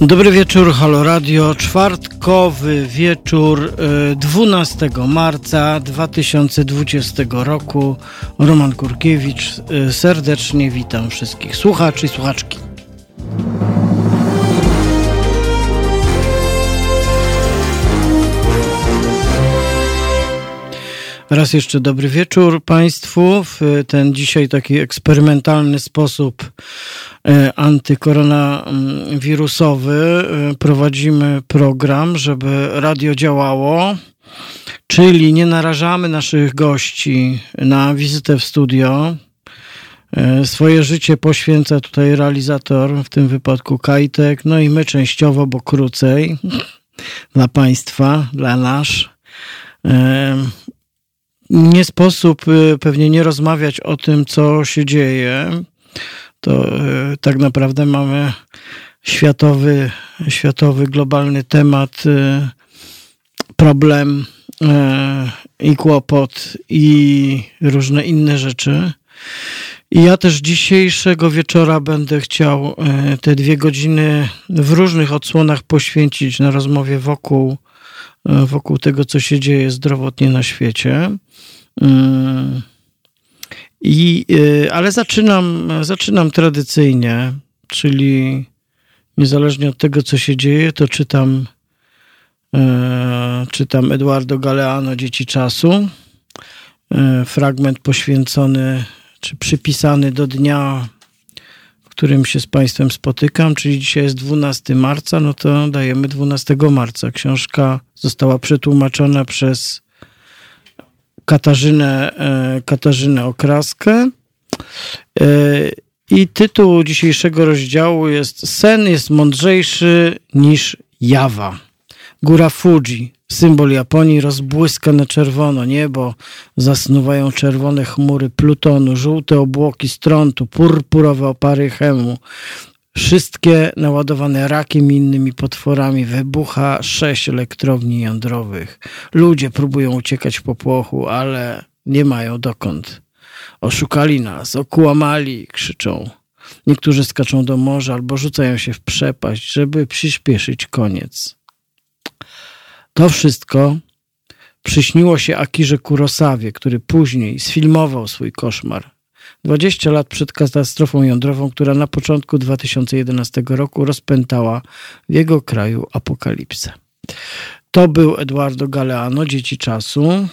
Dobry wieczór, Halo Radio. Czwartkowy wieczór 12 e, marca 2020 roku. Roman Kurkiewicz. E, serdecznie witam wszystkich słuchaczy i słuchaczki. Raz jeszcze dobry wieczór Państwu. W ten dzisiaj taki eksperymentalny sposób antykoronawirusowy e, prowadzimy program, żeby radio działało, czyli nie narażamy naszych gości na wizytę w studio. E, swoje życie poświęca tutaj realizator, w tym wypadku Kajtek, no i my częściowo, bo krócej dla Państwa, dla nas nie sposób pewnie nie rozmawiać o tym, co się dzieje. To y, tak naprawdę mamy światowy, światowy globalny temat, y, problem i kłopot i różne inne rzeczy. I ja też dzisiejszego wieczora będę chciał te dwie godziny w różnych odsłonach poświęcić na rozmowie wokół E, wokół tego, co się dzieje zdrowotnie na świecie. I, e, ale zaczynam, zaczynam tradycyjnie, czyli niezależnie od tego, co się dzieje, to czytam, czytam Eduardo Galeano, Dzieci Czasu. Fragment poświęcony, czy przypisany do dnia którym się z Państwem spotykam, czyli dzisiaj jest 12 marca, no to dajemy 12 marca. Książka została przetłumaczona przez Katarzynę, e, Katarzynę Okraskę. E, I tytuł dzisiejszego rozdziału jest Sen jest mądrzejszy niż jawa. Góra Fuji, symbol Japonii, rozbłyska na czerwono niebo, zasnuwają czerwone chmury Plutonu, żółte obłoki strątu, purpurowe opary chemu. Wszystkie naładowane rakiem i innymi potworami wybucha sześć elektrowni jądrowych. Ludzie próbują uciekać w popłochu, ale nie mają dokąd. Oszukali nas, okłamali, krzyczą. Niektórzy skaczą do morza albo rzucają się w przepaść, żeby przyspieszyć koniec. To wszystko przyśniło się Akirze Kurosawie, który później sfilmował swój koszmar. 20 lat przed katastrofą jądrową, która na początku 2011 roku rozpętała w jego kraju apokalipsę. To był Eduardo Galeano, Dzieci Czasu.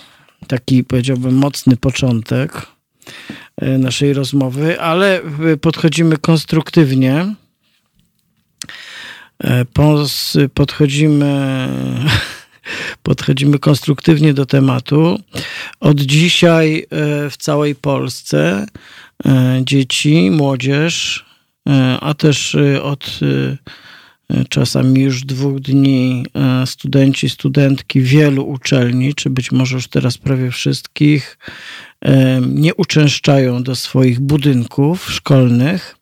Taki, powiedziałbym, mocny początek e, naszej rozmowy, ale e, podchodzimy konstruktywnie. E, podchodzimy podchodzimy konstruktywnie do tematu. Od dzisiaj e, w całej Polsce e, dzieci, młodzież, e, a też od czasami już dwóch dni studenci, studentki wielu uczelni, czy być może już teraz prawie wszystkich, nie uczęszczają do swoich budynków szkolnych.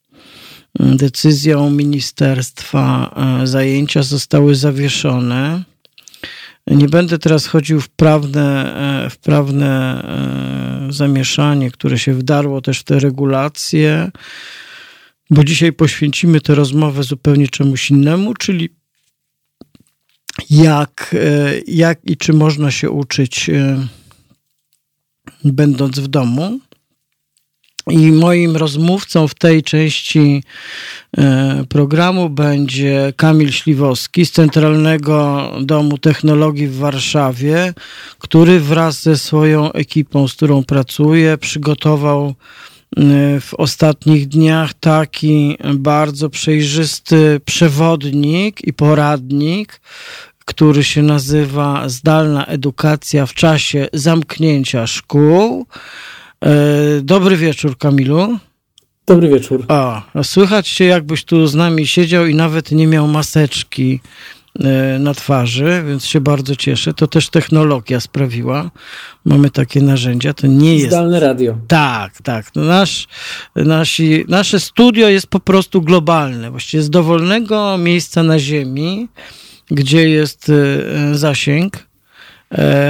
Decyzją ministerstwa zajęcia zostały zawieszone nie będę teraz chodził w prawne, e, w prawne e, zamieszanie, które się wdarło też w te regulacje, bo dzisiaj poświęcimy tę rozmowę zupełnie czemuś innemu, czyli jak, e, jak i czy można się uczyć będąc w domu. I moim rozmówcą w tej części e, programu będzie Kamil Śliwowski z Centralnego Domu Technologii w Warszawie, który wraz ze swoją ekipą, z którą pracuje, przygotował e, w ostatnich dniach taki bardzo przejrzysty przewodnik i poradnik, który się nazywa Zdalna Edukacja w czasie zamknięcia szkół. E, dobry wieczór, Kamilu. Dobry wieczór. A, słychać się, jakbyś tu z nami siedział i nawet nie miał maseczki e, na twarzy, więc się bardzo cieszę. To też technologia sprawiła. Mamy takie narzędzia. To nie jest. Zdalne radio. Tak, tak. No nasz, nasi, nasze studio jest po prostu globalne. Właściwie z dowolnego miejsca na Ziemi, gdzie jest e, zasięg,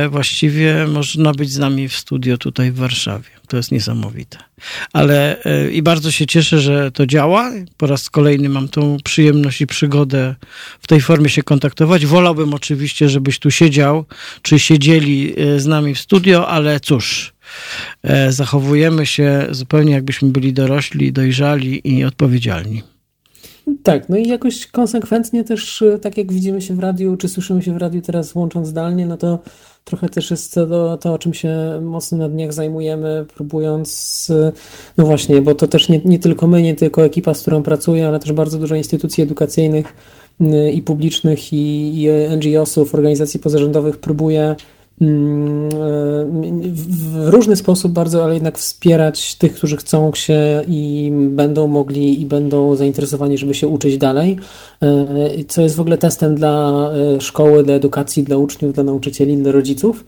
właściwie można być z nami w studio tutaj w Warszawie. To jest niesamowite. Ale e, i bardzo się cieszę, że to działa. Po raz kolejny mam tą przyjemność i przygodę w tej formie się kontaktować. Wolałbym oczywiście, żebyś tu siedział, czy siedzieli e, z nami w studio, ale cóż, e, zachowujemy się zupełnie jakbyśmy byli dorośli, dojrzali i odpowiedzialni. Tak, no i jakoś konsekwentnie też, tak jak widzimy się w radiu, czy słyszymy się w radiu teraz łącząc zdalnie, no to trochę też jest to, to o czym się mocno na dniach zajmujemy, próbując, no właśnie, bo to też nie, nie tylko my, nie tylko ekipa, z którą pracuję, ale też bardzo dużo instytucji edukacyjnych y, i publicznych, i, i NGO-sów, organizacji pozarządowych próbuje w różny sposób bardzo, ale jednak wspierać tych, którzy chcą się i będą mogli i będą zainteresowani, żeby się uczyć dalej, e, co jest w ogóle testem dla e, szkoły, dla edukacji, dla uczniów, dla nauczycieli, dla rodziców.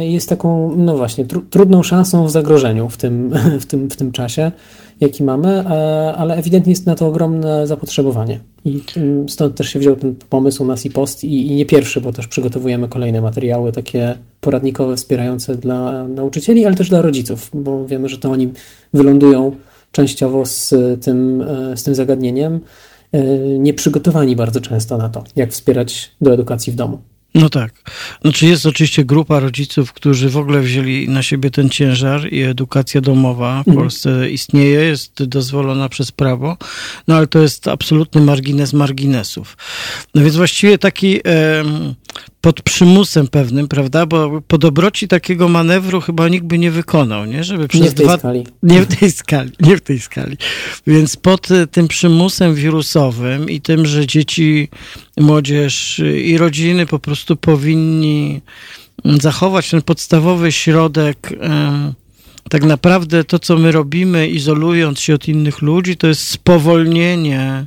Jest taką, no właśnie, tr trudną szansą w zagrożeniu w tym, w tym, w tym czasie jaki mamy, e, ale ewidentnie jest na to ogromne zapotrzebowanie. I stąd też się wziął ten pomysł nas i post i, i nie pierwszy, bo też przygotowujemy kolejne materiały takie poradnikowe, wspierające dla nauczycieli, ale też dla rodziców, bo wiemy, że to oni wylądują częściowo z tym, e, z tym zagadnieniem, e, nieprzygotowani bardzo często na to, jak wspierać do edukacji w domu. No tak. Znaczy jest oczywiście grupa rodziców, którzy w ogóle wzięli na siebie ten ciężar i edukacja domowa w mhm. Polsce istnieje, jest dozwolona przez prawo, no ale to jest absolutny margines marginesów. No więc właściwie taki pod przymusem pewnym, prawda? Bo po dobroci takiego manewru chyba nikt by nie wykonał, nie? Żeby przez nie w tej dwa... skali. Nie w tej skali, nie w tej skali. Więc pod e, tym przymusem wirusowym i tym, że dzieci, młodzież i rodziny po prostu powinni zachować ten podstawowy środek tak naprawdę to, co my robimy, izolując się od innych ludzi, to jest spowolnienie E,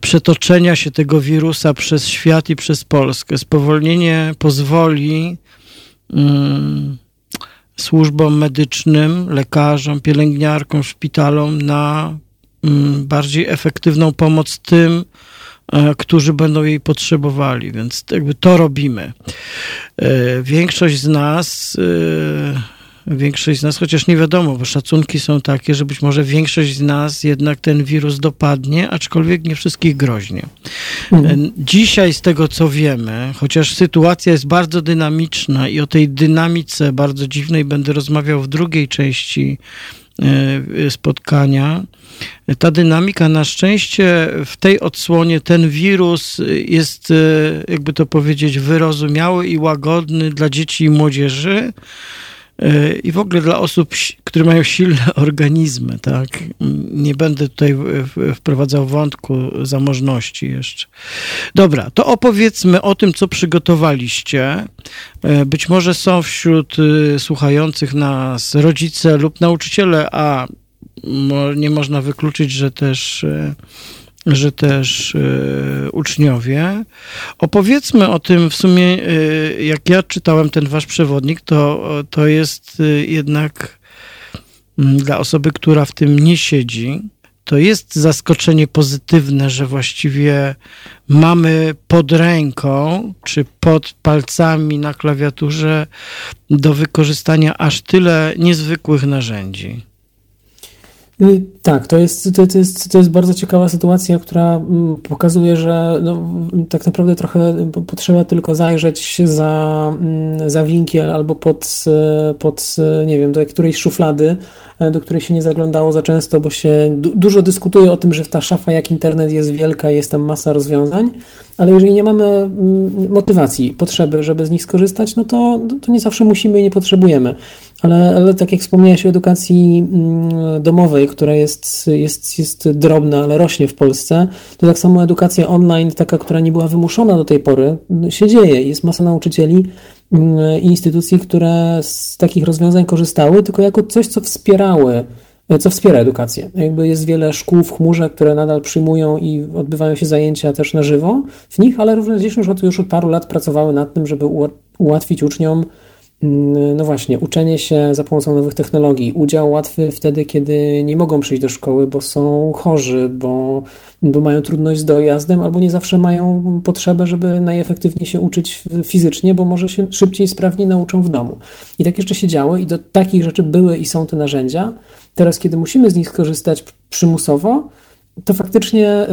przetoczenia się tego wirusa przez świat i przez Polskę. Spowolnienie pozwoli um, służbom medycznym, lekarzom, pielęgniarkom, szpitalom na um, bardziej efektywną pomoc tym, e, którzy będą jej potrzebowali, więc jakby to robimy. E, większość z nas większość z nas, chociaż nie wiadomo, bo szacunki są takie, że być może większość z nas jednak ten wirus dopadnie, aczkolwiek nie wszystkich groźnie. Mhm. Dzisiaj z tego co wiemy, chociaż sytuacja jest bardzo dynamiczna i o tej dynamice bardzo dziwnej będę rozmawiał w drugiej części e, spotkania. Ta dynamika na szczęście w tej odsłonie ten wirus jest, e, jakby to powiedzieć, wyrozumiały i łagodny dla dzieci i młodzieży i w ogóle dla osób, które mają silne organizmy, tak? Nie będę tutaj wprowadzał wątku zamożności jeszcze. Dobra, to opowiedzmy o tym, co przygotowaliście. E, być może są wśród y, słuchających nas rodzice lub nauczyciele, a nie można wykluczyć, że też że też y, uczniowie. Opowiedzmy o tym w sumie, y, jak ja czytałem ten wasz przewodnik, to, to jest y, jednak mm, dla osoby, która w tym nie siedzi, to jest zaskoczenie pozytywne, że właściwie mamy pod ręką czy pod palcami na klawiaturze do wykorzystania aż tyle niezwykłych narzędzi. Y, tak, to jest, to, to, jest, to jest bardzo ciekawa sytuacja, która mm, pokazuje, że no, tak naprawdę trochę potrzeba tylko zajrzeć za, mm, za winkiel albo pod, pod, nie wiem, do którejś szuflady, e, do której się nie zaglądało za często, bo się du dużo dyskutuje o tym, że ta szafa jak internet jest wielka, jest tam masa rozwiązań, ale jeżeli nie mamy mm, motywacji, potrzeby, żeby z nich skorzystać, no to, to nie zawsze musimy i nie potrzebujemy. Ale, ale tak jak wspomniałeś o edukacji mm, domowej, która jest, jest, jest drobna, ale rośnie w Polsce, to tak samo edukacja online, taka, która nie była wymuszona do tej pory, się dzieje. Jest masa nauczycieli mm, i instytucji, które z takich rozwiązań korzystały, tylko jako coś, co wspierały co wspiera edukację. Jakby jest wiele szkół w chmurze, które nadal przyjmują i odbywają się zajęcia też na żywo w nich, ale również już od, już od paru lat pracowały nad tym, żeby ułatwić uczniom no właśnie, uczenie się za pomocą nowych technologii, udział łatwy wtedy, kiedy nie mogą przyjść do szkoły, bo są chorzy, bo, bo mają trudność z dojazdem, albo nie zawsze mają potrzebę, żeby najefektywniej się uczyć fizycznie, bo może się szybciej, sprawniej nauczą w domu. I tak jeszcze się działo, i do takich rzeczy były i są te narzędzia. Teraz, kiedy musimy z nich skorzystać przymusowo, to faktycznie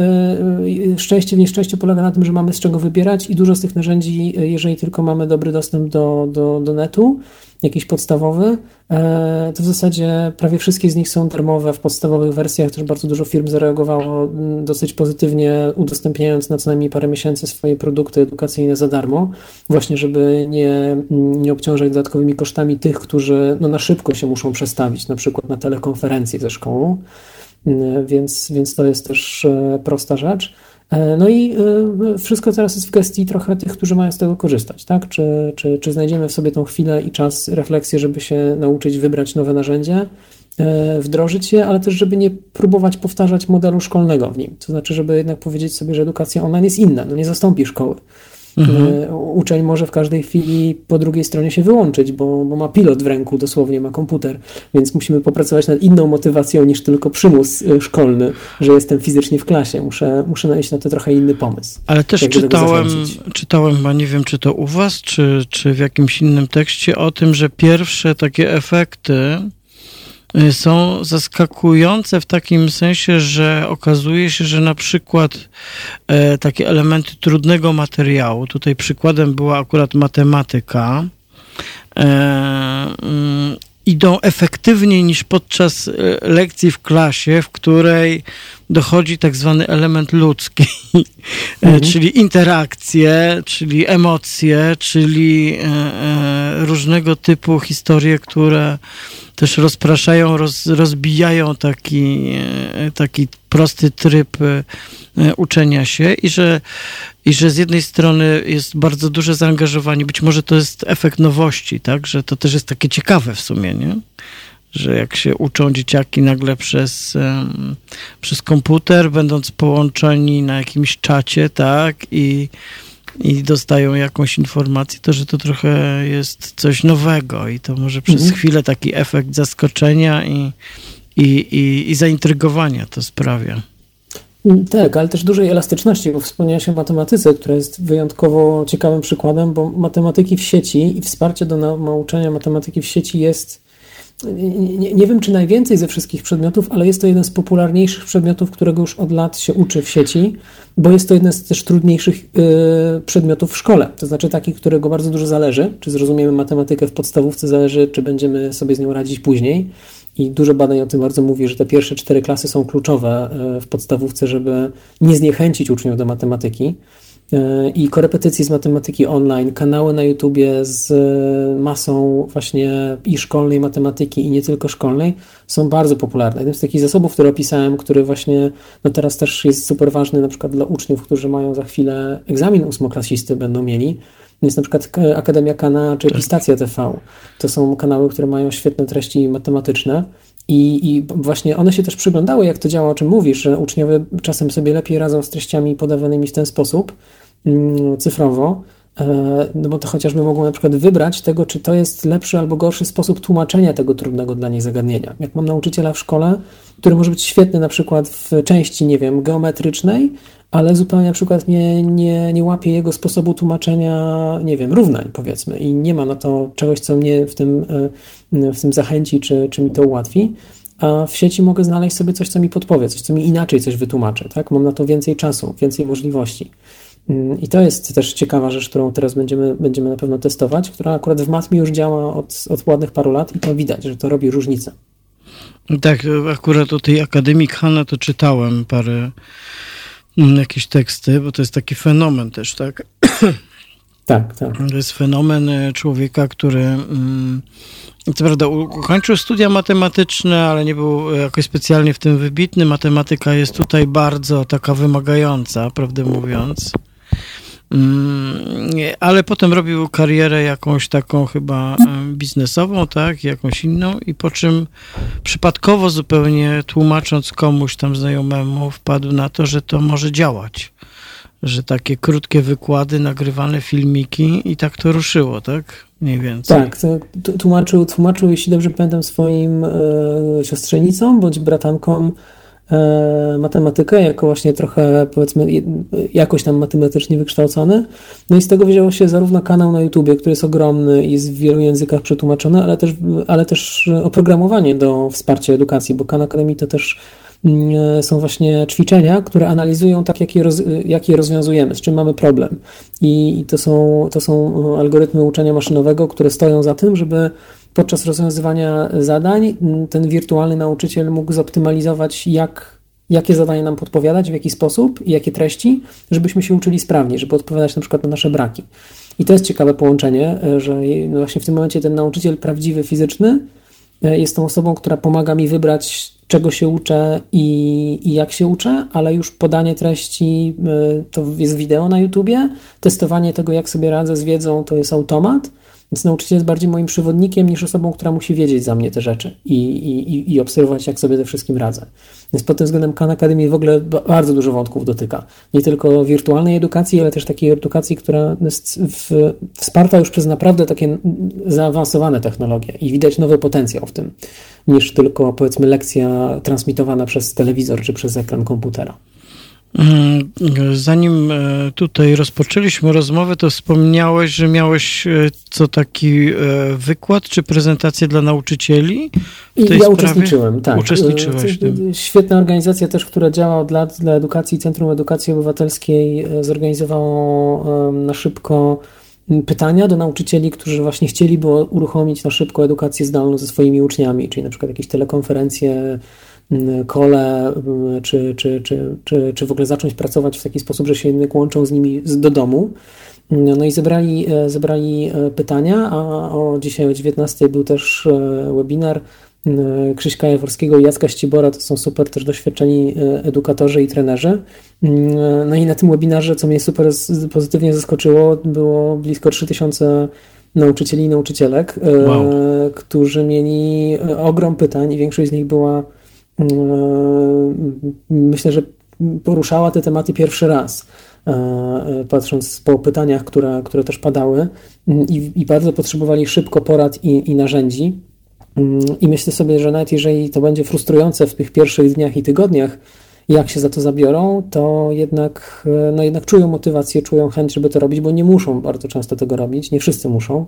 y, y, szczęście w nieszczęściu polega na tym, że mamy z czego wybierać i dużo z tych narzędzi, y, jeżeli tylko mamy dobry dostęp do, do, do netu, jakiś podstawowy, to w zasadzie prawie wszystkie z nich są darmowe w podstawowych wersjach. Też bardzo dużo firm zareagowało mm, dosyć pozytywnie, udostępniając na co najmniej parę miesięcy swoje produkty edukacyjne za darmo, właśnie żeby nie, mm, nie obciążać dodatkowymi kosztami tych, którzy no, na szybko się muszą przestawić, na przykład na telekonferencję ze szkołą. E, więc, więc to jest też e, prosta rzecz. E, no i wszystko teraz jest w gestii trochę tych, którzy mają z tego korzystać, tak? Czy, czy, czy znajdziemy w sobie tą chwilę i czas, refleksję, żeby się nauczyć wybrać nowe narzędzie, wdrożyć je, ale też, żeby nie próbować powtarzać modelu szkolnego w nim. To znaczy, żeby jednak powiedzieć sobie, że edukacja online jest inna, no nie zastąpi szkoły. Mhm. Uczeń może w każdej chwili po drugiej stronie się wyłączyć, bo, bo ma pilot w ręku, dosłownie ma komputer, więc musimy popracować nad inną motywacją niż tylko przymus e, szkolny, że jestem fizycznie w klasie. Muszę, muszę znaleźć na to trochę inny pomysł. Ale też czytałem, czytałem, a nie wiem, czy to u was, czy, czy w jakimś innym tekście o tym, że pierwsze takie efekty Y, są zaskakujące w takim sensie, że okazuje się, że na przykład e, takie elementy trudnego materiału, tutaj przykładem była akurat matematyka, e, mm, idą efektywniej niż podczas e, lekcji w klasie, w której dochodzi tak zwany element ludzki, mhm. czyli interakcje, czyli emocje, czyli różnego typu historie, które też rozpraszają, roz, rozbijają taki, e, taki prosty tryb e, uczenia się i że, i że z jednej strony jest bardzo duże zaangażowanie, być może to jest efekt nowości, tak, że to też jest takie ciekawe w sumie, nie? Że jak się uczą dzieciaki nagle przez, przez komputer, będąc połączeni na jakimś czacie, tak, i i dostają jakąś informację, to że to trochę jest coś nowego i to może przez mhm. chwilę taki efekt zaskoczenia i, i, i, i zaintrygowania to sprawia. Mm, tak, ale też dużej elastyczności, bo wspomniałeś o matematyce, która jest wyjątkowo ciekawym przykładem, bo matematyki w sieci i wsparcie do nauczania matematyki w sieci jest nie, nie, wiem, czy najwięcej ze wszystkich przedmiotów, ale jest to jeden z popularniejszych przedmiotów, którego już od lat się uczy w sieci, bo jest to jeden z też trudniejszych y, przedmiotów w szkole. To znaczy taki, którego bardzo dużo zależy, czy zrozumiemy matematykę w podstawówce, zależy, czy będziemy sobie z nią radzić później. I dużo badań o tym bardzo mówi, że te pierwsze cztery klasy są kluczowe y, w podstawówce, żeby nie zniechęcić uczniów do matematyki i korepetycje z matematyki online, kanały na YouTubie z masą właśnie i szkolnej matematyki, i nie tylko szkolnej, są bardzo popularne. Jeden z takich zasobów, które opisałem, który właśnie no teraz też jest super ważny na przykład dla uczniów, którzy mają za chwilę egzamin ósmoklasisty będą mieli, jest na przykład Akademia Kana czy Pistacja TV. To są kanały, które mają świetne treści matematyczne. I, I właśnie one się też przyglądały, jak to działa, o czym mówisz, że uczniowie czasem sobie lepiej radzą z treściami podawanymi w ten sposób mm, cyfrowo, no bo to chociażby mogą na przykład wybrać tego, czy to jest lepszy albo gorszy sposób tłumaczenia tego trudnego dla nich zagadnienia. Jak mam nauczyciela w szkole, który może być świetny na przykład w części, nie wiem, geometrycznej, ale zupełnie na przykład nie, nie, nie łapie jego sposobu tłumaczenia, nie wiem, równań powiedzmy i nie ma na to czegoś, co mnie w tym, e, w tym zachęci, czy, czy mi to ułatwi. A w sieci mogę znaleźć sobie coś, co mi podpowie, coś, co mi inaczej coś wytłumaczy, tak? Mam na to więcej czasu, więcej możliwości. I to jest też ciekawa rzecz, którą teraz będziemy, będziemy na pewno testować, która akurat w matmie już działa od, od ładnych paru lat i to widać, że to robi różnicę. Tak, akurat o tej Akademii Hanna to czytałem parę Mm, jakieś teksty, bo to jest taki fenomen też, tak? Tak, tak. To jest fenomen e, człowieka, który mm, co prawda ukończył studia matematyczne, ale nie był jakoś specjalnie w tym wybitny. Matematyka jest tutaj bardzo taka wymagająca, prawdę mówiąc. Mm, ale potem robił karierę jakąś taką chyba biznesową, tak, jakąś inną i po czym przypadkowo zupełnie tłumacząc komuś tam znajomemu wpadł na to, że to może działać, że takie krótkie wykłady, nagrywane filmiki i tak to ruszyło, tak? Mniej więcej. Tak, tłumaczył, tłumaczył, jeśli dobrze pamiętam, swoim e, siostrzenicom bądź bratankom matematykę, jako właśnie trochę, powiedzmy, jakoś tam matematycznie wykształcony. No i z tego wzięło się zarówno kanał na YouTubie, który jest ogromny i jest w wielu językach przetłumaczony, ale też, ale też oprogramowanie do wsparcia edukacji, bo Khan Academy to też Mm, są właśnie ćwiczenia, które analizują tak, jak je, roz, jak je rozwiązujemy, z czym mamy problem. I to są, to są algorytmy uczenia maszynowego, które stoją za tym, żeby podczas rozwiązywania zadań mm, ten wirtualny nauczyciel mógł zoptymalizować, jak, jakie zadanie nam podpowiadać, w jaki sposób i jakie treści, żebyśmy się uczyli sprawnie, żeby odpowiadać na przykład na nasze braki. I to jest ciekawe połączenie, że właśnie w tym momencie ten nauczyciel prawdziwy, fizyczny e, jest tą osobą, która pomaga mi wybrać czego się uczę i, i, jak się uczę, ale już podanie treści y, to jest wideo na YouTubie, testowanie tego, jak sobie radzę z wiedzą, to jest automat. Więc nauczyciel jest bardziej moim przewodnikiem niż osobą, która musi wiedzieć za mnie te rzeczy i, i, i obserwować, jak sobie ze wszystkim radzę. Więc pod tym względem Khan Academy w ogóle bardzo dużo wątków dotyka. Nie tylko wirtualnej edukacji, ale też takiej edukacji, która jest w, wsparta już przez naprawdę takie zaawansowane technologie i widać nowy potencjał w tym, niż tylko powiedzmy lekcja transmitowana przez telewizor czy przez ekran komputera. Mm, zanim e, tutaj rozpoczęliśmy rozmowę, to wspomniałeś, że miałeś e, co taki e, wykład czy prezentację dla nauczycieli? I ja sprawie? uczestniczyłem, tak. Uczestniczyłeś w tym. Świetna organizacja też, która działa od lat dla edukacji, Centrum Edukacji Obywatelskiej zorganizowało na szybko pytania do nauczycieli, którzy właśnie chcieliby uruchomić na szybko edukację zdalną ze swoimi uczniami, czyli na przykład jakieś telekonferencje, kole, czy, czy, czy, czy, czy w ogóle zacząć pracować w taki sposób, że się jednak łączą z nimi do domu. No i zebrali, e, zebrali e, pytania, a o dzisiaj o 19 był też e, webinar Krzyśka Jaworskiego i Jacka Ścibora, to są super też doświadczeni edukatorzy i trenerzy. No i na tym webinarze, co mnie super pozytywnie zaskoczyło, było blisko 3000 nauczycieli i nauczycielek, wow. którzy mieli ogrom pytań i większość z nich była myślę, że poruszała te tematy pierwszy raz, yy, patrząc po pytaniach, które, które też padały i, i bardzo potrzebowali szybko porad i, i narzędzi. Yy, I myślę sobie, że nawet jeżeli to będzie frustrujące w tych pierwszych dniach i tygodniach, jak się za to zabiorą, to jednak, no jednak czują motywację, czują chęć, żeby to robić, bo nie muszą bardzo często tego robić, nie wszyscy muszą,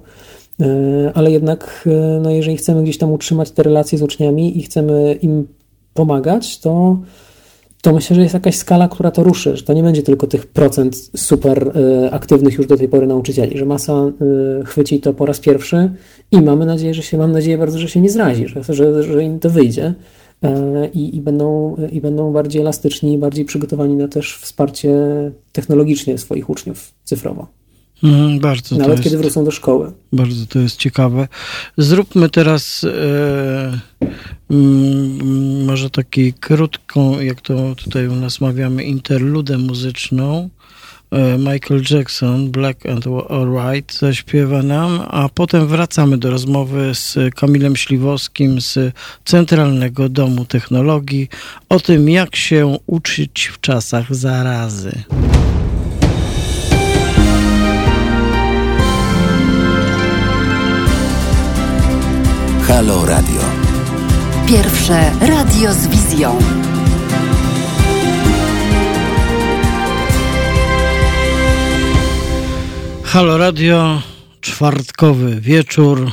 ale jednak, no jeżeli chcemy gdzieś tam utrzymać te relacje z uczniami i chcemy im pomagać, to, to myślę, że jest jakaś skala, która to ruszy, że to nie będzie tylko tych procent super y, aktywnych już do tej pory nauczycieli, że masa y, chwyci to po raz pierwszy i mamy nadzieję, że się, mam nadzieję bardzo, że się nie zrazi, że, że, że im to wyjdzie. Y, I, i, będą, I będą bardziej elastyczni, bardziej przygotowani na też wsparcie technologicznie swoich uczniów cyfrowo. Mm, bardzo Nawet kiedy jest, wrócą do szkoły. Bardzo to jest ciekawe. Zróbmy teraz e, mm, może taki krótką, jak to tutaj u nas mawiamy, interludę muzyczną. E, Michael Jackson, Black and White zaśpiewa nam, a potem wracamy do rozmowy z Kamilem Śliwowskim z Centralnego Domu Technologii o tym, jak się uczyć w czasach zarazy. Halo Radio. Pierwsze radio z wizją. Halo Radio, czwartkowy wieczór.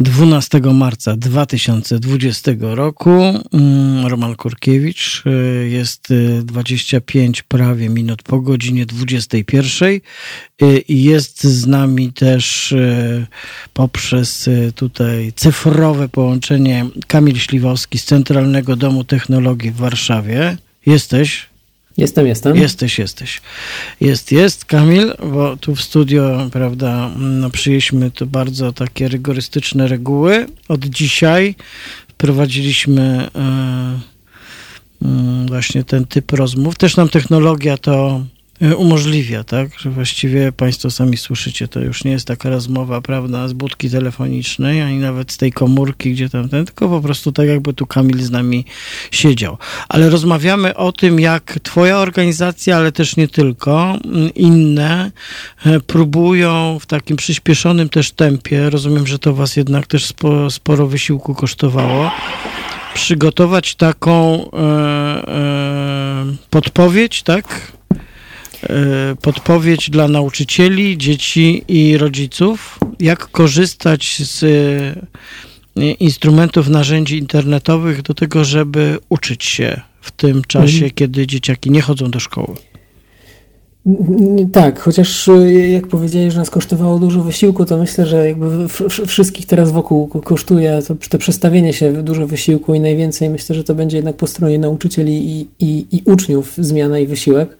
12 marca 2020 roku. Mm, Roman Kurkiewicz. Y, jest 25 y, prawie minut po godzinie 21. Y, I jest z nami też poprzez tutaj cyfrowe połączenie Kamil Śliwowski z Centralnego Domu Technologii w Warszawie. Jesteś? Jestem, jestem. Jesteś, jesteś. Jest, jest, Kamil, bo tu w studio, prawda, no, przyjęliśmy tu bardzo takie rygorystyczne reguły. Od dzisiaj wprowadziliśmy y, y, właśnie ten typ rozmów. Też nam technologia to e, umożliwia, tak? Że właściwie Państwo sami słyszycie, to już nie jest taka rozmowa, prawda, z budki telefonicznej, ani nawet z tej komórki, gdzie tam ten, tylko po prostu tak jakby tu Kamil z nami siedział. Ale rozmawiamy o tym, jak Twoja organizacja, ale też nie tylko, inne e, próbują w takim przyspieszonym też tempie, rozumiem, że to Was jednak też sporo, sporo wysiłku kosztowało, przygotować taką e, e, podpowiedź, tak? E, podpowiedź dla nauczycieli, dzieci i rodziców, jak korzystać z e, instrumentów, narzędzi internetowych do tego, żeby uczyć się w tym czasie, mhm. kiedy dzieciaki nie chodzą do szkoły. Tak, chociaż e, jak powiedziałeś, że nas kosztowało dużo wysiłku, to myślę, że jakby wszystkich teraz wokół kosztuje to, to przestawienie się dużo wysiłku i najwięcej myślę, że to będzie jednak po stronie nauczycieli i, i, i uczniów zmiana i wysiłek.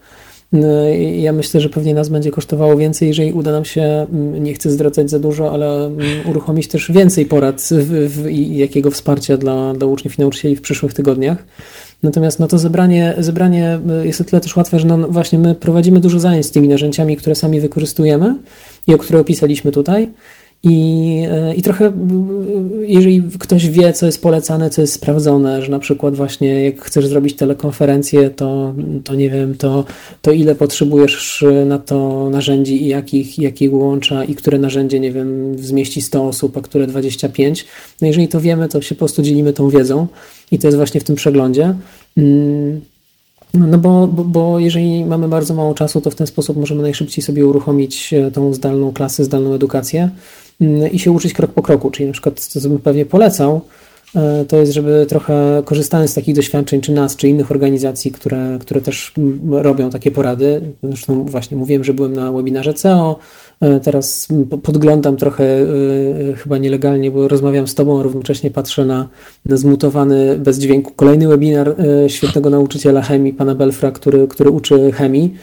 No, ja myślę, że pewnie nas będzie kosztowało więcej, jeżeli uda nam się, mm, nie chcę zdradzać za dużo, ale mm, uruchomić też więcej porad i jakiego wsparcia dla, dla uczniów i nauczycieli w przyszłych tygodniach. Natomiast no to zebranie, zebranie y, jest o tyle też łatwe, że no właśnie my prowadzimy dużo zajęć z tymi narzędziami, które sami wykorzystujemy i o które opisaliśmy tutaj. I, e, I trochę, jeżeli ktoś wie, co jest polecane, co jest sprawdzone, że na przykład właśnie jak chcesz zrobić telekonferencję, to, to nie wiem, to, to ile potrzebujesz na to narzędzi i jakich, jakich łącza i które narzędzie, nie wiem, zmieści 100 osób, a które 25. No jeżeli to wiemy, to się po prostu dzielimy tą wiedzą i to jest właśnie w tym przeglądzie. Mm, no bo, bo, bo jeżeli mamy bardzo mało czasu, to w ten sposób możemy najszybciej sobie uruchomić e, tą zdalną klasę, zdalną edukację. I się uczyć krok po kroku. Czyli na przykład, co bym pewnie polecał, e, to jest, żeby trochę korzystając z takich doświadczeń, czy nas, czy innych organizacji, które, które też robią takie porady. Zresztą właśnie mówiłem, że byłem na webinarze CEO, e, teraz podglądam trochę e, chyba nielegalnie, bo rozmawiam z Tobą, a równocześnie patrzę na, na zmutowany bez dźwięku kolejny webinar świetnego nauczyciela chemii, pana Belfra, który, który uczy chemii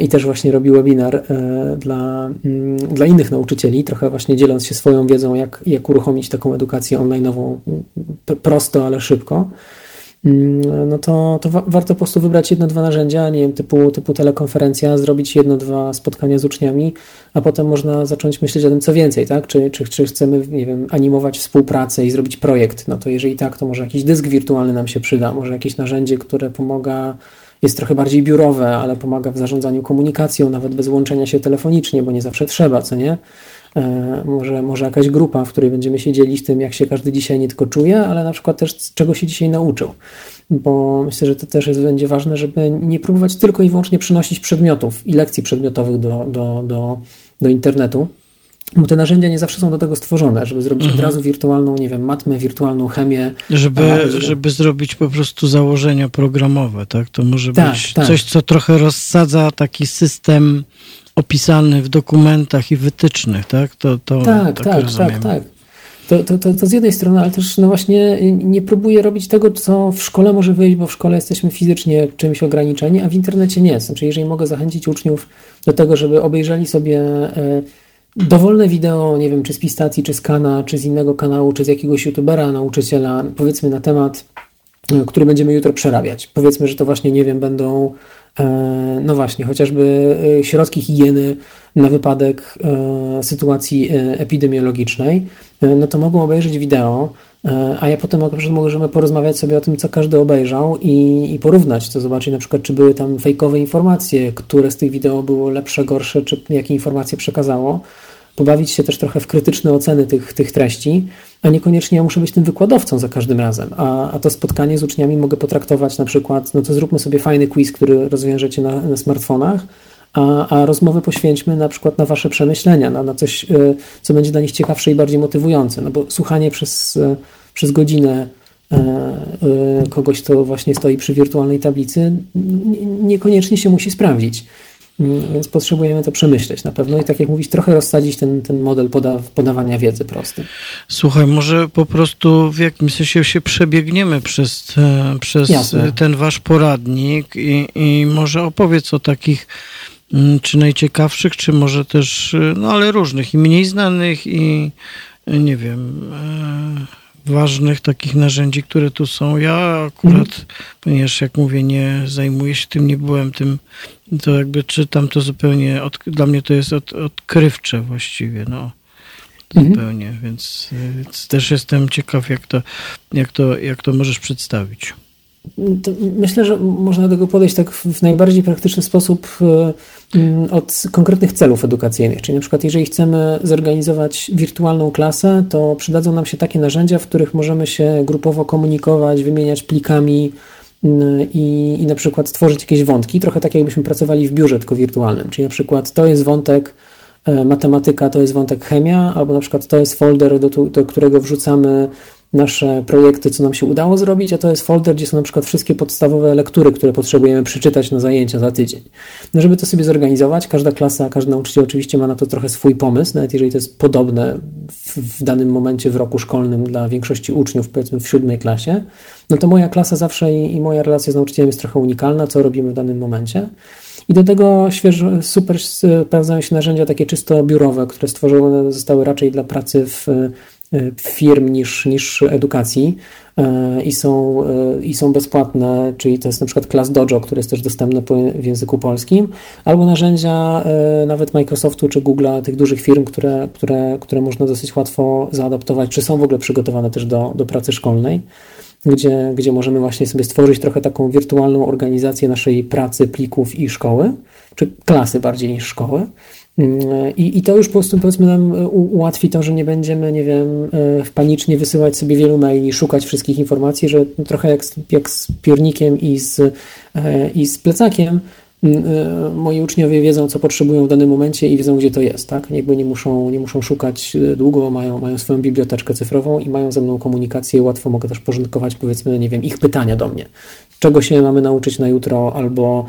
i też właśnie robi webinar e, dla, mm, dla innych nauczycieli, trochę właśnie dzieląc się swoją wiedzą, jak, jak uruchomić taką edukację online'ową prosto, ale szybko. Mm, no to, to wa warto po prostu wybrać jedno, dwa narzędzia, nie wiem, typu, typu telekonferencja, zrobić jedno, dwa spotkania z uczniami, a potem można zacząć myśleć o tym, co więcej, tak? Czy, czy, czy chcemy, nie wiem, animować współpracę i zrobić projekt. No to jeżeli tak, to może jakiś dysk wirtualny nam się przyda, może jakieś narzędzie, które pomaga jest trochę bardziej biurowe, ale pomaga w zarządzaniu komunikacją, nawet bez łączenia się telefonicznie, bo nie zawsze trzeba, co nie? E, może, może jakaś grupa, w której będziemy się dzielić tym, jak się każdy dzisiaj nie tylko czuje, ale na przykład też czego się dzisiaj nauczył. Bo myślę, że to też jest, będzie ważne, żeby nie próbować tylko i wyłącznie przynosić przedmiotów i lekcji przedmiotowych do, do, do, do internetu, bo te narzędzia nie zawsze są do tego stworzone, żeby zrobić mhm. od razu wirtualną, nie wiem, matmę, wirtualną chemię. Żeby, a, żeby... zrobić po prostu założenia programowe, tak? To może tak, być tak. coś, co trochę rozsadza taki system opisany w dokumentach i wytycznych, tak? To, to tak, tak, tak, tak, tak. To, to, to, to, z jednej strony, ale też no właśnie nie próbuję robić tego, co w szkole może wyjść, bo w szkole jesteśmy fizycznie czymś ograniczeni, a w internecie nie. Znaczy, jeżeli mogę zachęcić uczniów do tego, żeby obejrzeli sobie e, dowolne wideo, nie wiem, czy z Pistacji, czy z Kana, czy z innego kanału, czy z jakiegoś youtubera, nauczyciela, powiedzmy na temat, e, który będziemy jutro przerabiać. Powiedzmy, że to właśnie, nie wiem, będą no właśnie, chociażby e, środki higieny na wypadek sytuacji epidemiologicznej, no to mogą obejrzeć wideo, a ja potem możemy porozmawiać sobie o tym, co każdy obejrzał i, i porównać to, zobaczyć na przykład, czy były tam fejkowe informacje, które z tych wideo było lepsze, gorsze, czy jakie informacje przekazało pobawić się też trochę w krytyczne oceny tych, tych treści, a niekoniecznie ja muszę być tym wykładowcą za każdym razem. A, a to spotkanie z uczniami mogę potraktować na przykład, no to zróbmy sobie fajny quiz, który rozwiążecie na, na smartfonach, a, a rozmowy poświęćmy na przykład na Wasze przemyślenia, na, na coś, e, co będzie dla nich ciekawsze i bardziej motywujące. No bo słuchanie przez, e, przez godzinę e, kogoś, kto właśnie stoi przy wirtualnej tablicy, niekoniecznie się musi sprawdzić. Więc potrzebujemy to przemyśleć na pewno i tak jak mówić, trochę rozsadzić ten, ten model poda, podawania wiedzy prosty. Słuchaj, może po prostu w jakimś sensie się przebiegniemy przez, e, przez ten wasz poradnik i, i może opowiedz o takich mm, czy najciekawszych, czy może też, e, no ale różnych i mniej znanych i nie wiem, e, ważnych takich narzędzi, które tu są. Ja akurat, mhm. ponieważ jak mówię, nie zajmuję się tym, nie byłem tym to jakby czytam to zupełnie, od, dla mnie to jest od, odkrywcze właściwie, no. Mhm. Zupełnie, więc, więc, też jestem ciekaw, jak to, jak to, jak to możesz przedstawić. myślę, że można do tego podejść tak w najbardziej praktyczny sposób e, mm, od konkretnych celów edukacyjnych. Czyli na przykład, jeżeli chcemy zorganizować wirtualną klasę, to przydadzą nam się takie narzędzia, w których możemy się grupowo komunikować, wymieniać plikami, i, i na przykład stworzyć jakieś wątki, trochę tak jakbyśmy pracowali w biurze, tylko wirtualnym. Czyli na przykład to jest wątek e, matematyka, to jest wątek chemia, albo na przykład to jest folder, do, do którego wrzucamy nasze projekty, co nam się udało zrobić, a to jest folder, gdzie są na przykład wszystkie podstawowe lektury, które potrzebujemy przeczytać na zajęcia za tydzień. No, żeby to sobie zorganizować, każda klasa, każdy nauczyciel oczywiście ma na to trochę swój pomysł, nawet jeżeli to jest podobne w, w danym momencie w roku szkolnym dla większości uczniów, powiedzmy w siódmej klasie, no to moja klasa zawsze i, i moja relacja z nauczycielem jest trochę unikalna, co robimy w danym momencie. I do tego świeżo, super sprawdzają się narzędzia takie czysto biurowe, które stworzone zostały raczej dla pracy w E, firm niż, niż edukacji e, i są, e, i są bezpłatne, czyli to jest na przykład Class Dojo, które jest też dostępne w języku polskim, albo narzędzia nawet Microsoftu czy Google'a, tych dużych firm, które, które, które można dosyć łatwo zaadaptować, czy są w ogóle przygotowane też do, do pracy szkolnej, gdzie, gdzie możemy właśnie sobie stworzyć trochę taką wirtualną organizację naszej pracy, plików i szkoły, czy klasy bardziej niż szkoły. I, I to już po prostu powiedzmy nam ułatwi to, że nie będziemy, nie wiem, e, panicznie wysyłać sobie wielu maili, szukać wszystkich informacji, że trochę jak, jak z piornikiem i z, e, i z plecakiem, E, moi uczniowie wiedzą, co potrzebują w danym momencie i wiedzą, gdzie to jest, tak? Jakby nie muszą, nie muszą szukać e, długo, mają, mają swoją biblioteczkę cyfrową i mają ze mną komunikację, łatwo mogę też porządkować, powiedzmy, nie wiem, ich pytania do mnie. Czego się mamy nauczyć na jutro, albo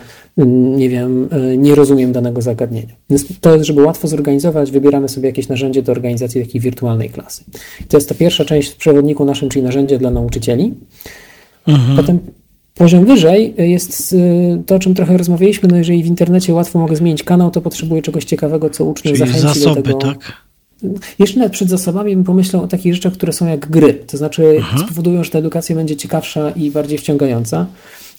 nie wiem, e, nie rozumiem danego zagadnienia. Więc to jest, żeby łatwo zorganizować, wybieramy sobie jakieś narzędzie do organizacji takiej wirtualnej klasy. To jest ta pierwsza część w przewodniku naszym, czyli narzędzie dla nauczycieli. Mhm. Potem Poziom wyżej jest y, to, o czym trochę rozmawialiśmy. No jeżeli w internecie łatwo mogę zmienić kanał, to potrzebuję czegoś ciekawego, co uczniów Czyli zachęci zasoby, do tego. tak? Jeszcze nawet przed zasobami bym pomyślał o takich rzeczach, które są jak gry. To znaczy Aha. spowodują, że ta edukacja będzie ciekawsza i bardziej wciągająca.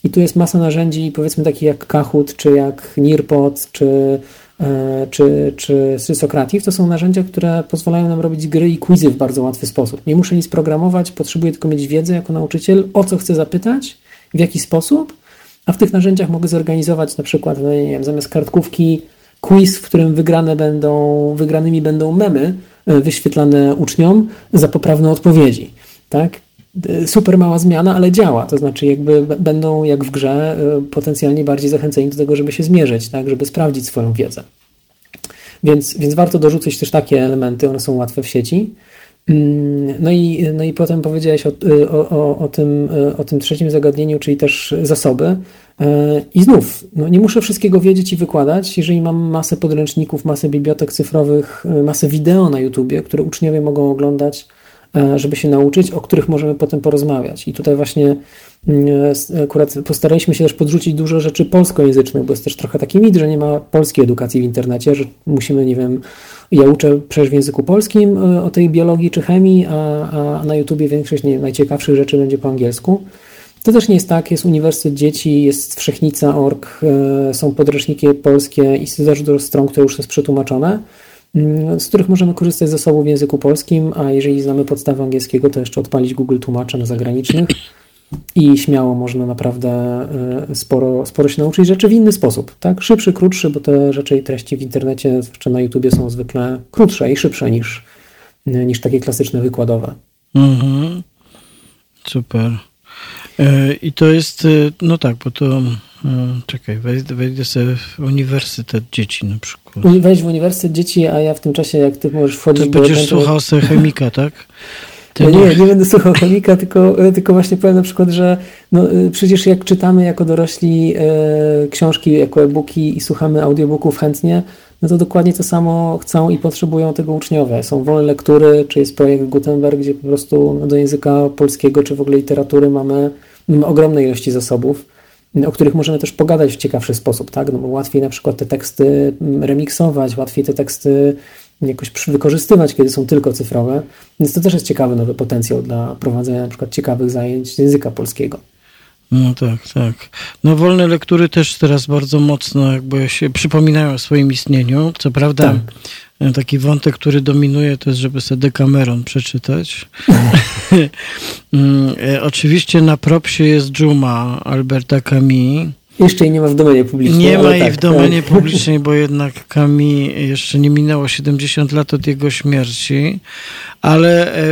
I tu jest masa narzędzi, powiedzmy takich jak Kahoot, czy jak Nearpod, czy, e, czy, czy Socrative. To są narzędzia, które pozwalają nam robić gry i quizy w bardzo łatwy sposób. Nie muszę nic programować, potrzebuję tylko mieć wiedzę jako nauczyciel, o co chcę zapytać w jaki sposób, a w tych narzędziach mogę zorganizować na przykład, no nie wiem, zamiast kartkówki quiz, w którym wygrane będą, wygranymi będą memy e, wyświetlane uczniom za poprawne odpowiedzi. Tak? E, super mała zmiana, ale działa. To znaczy, jakby będą jak w grze e, potencjalnie bardziej zachęceni do tego, żeby się zmierzyć, tak? żeby sprawdzić swoją wiedzę. Więc, więc warto dorzucić też takie elementy, one są łatwe w sieci. Mm, no i, no i potem powiedziałeś o, o, o, o, tym, o tym trzecim zagadnieniu, czyli też zasoby. E, I znów, no nie muszę wszystkiego wiedzieć i wykładać, jeżeli mam masę podręczników, masę bibliotek cyfrowych, e, masę wideo na YouTubie, które uczniowie mogą oglądać, e, żeby się nauczyć, o których możemy potem porozmawiać. I tutaj właśnie mm, akurat postaraliśmy się też podrzucić dużo rzeczy polskojęzycznych, bo jest też trochę taki mit, że nie ma polskiej edukacji w internecie, że musimy, nie wiem, ja uczę przecież w języku polskim o tej biologii czy chemii, a, a na YouTubie większość nie, najciekawszych rzeczy będzie po angielsku. To też nie jest tak, jest Uniwersytet Dzieci, jest Wszechnica.org, e, są podręczniki polskie i jest dużo stron, które już są przetłumaczone, mm, z których możemy korzystać z zasobów w języku polskim, a jeżeli znamy podstawę angielskiego, to jeszcze odpalić Google Tłumacza na zagranicznych i śmiało można naprawdę e, sporo, sporo się nauczyć rzeczy w inny sposób, tak? Szybszy, krótszy, bo te rzeczy i treści w internecie, zwłaszcza na YouTubie są zwykle krótsze i szybsze niż, niż takie klasyczne wykładowe. Mhm. Super. E, I to jest, e, no tak, bo to, czekaj, wejdę, wejdę sobie w Uniwersytet Dzieci na przykład. Wejdź w Uniwersytet Dzieci, a ja w tym czasie, jak ty możesz wchodzić... To będziesz słuchał sobie chemika, tak? nie, nie, nie będę słuchał chomika, tylko, e, tylko właśnie powiem na przykład, że no, e, przecież jak czytamy jako dorośli e, książki, jako e-booki i słuchamy audiobooków chętnie, no to dokładnie to samo chcą i potrzebują tego uczniowie. Są wolne lektury, czy jest projekt Gutenberg, gdzie po prostu no, do języka polskiego, czy w ogóle literatury mamy, mamy ogromne ilości zasobów, o których możemy też pogadać w ciekawszy sposób, tak? No łatwiej na przykład te teksty remiksować, łatwiej te teksty jakoś wykorzystywać, kiedy są tylko cyfrowe. Więc to też jest ciekawy nowy potencjał dla prowadzenia na przykład ciekawych zajęć z języka polskiego. No tak, tak. No wolne lektury też teraz bardzo mocno jakby się przypominają o swoim istnieniu. Co prawda tak. Taki wątek, który dominuje to jest, żeby sobie Decameron przeczytać. Mm, e, oczywiście na propsie jest Dżuma Alberta Camus. Jeszcze jej nie ma w domenie publicznej. Nie ma jej tak, w domenie tak. publicznej, bo jednak Kami jeszcze nie minęło 70 lat od jego śmierci, ale, e,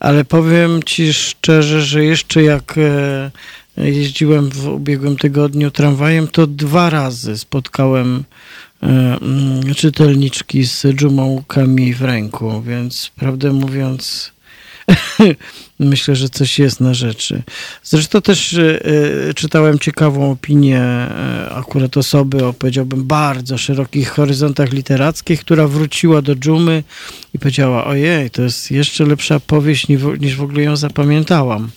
ale powiem ci szczerze, że jeszcze jak e, jeździłem w ubiegłym tygodniu tramwajem, to dwa razy spotkałem e, czytelniczki z dżumą Kami w ręku, więc prawdę mówiąc Myślę, że coś jest na rzeczy. Zresztą też y, czytałem ciekawą opinię akurat osoby o, powiedziałbym, bardzo szerokich horyzontach literackich, która wróciła do dżumy i powiedziała, ojej, to jest jeszcze lepsza powieść niż, w ogóle ją zapamiętałam.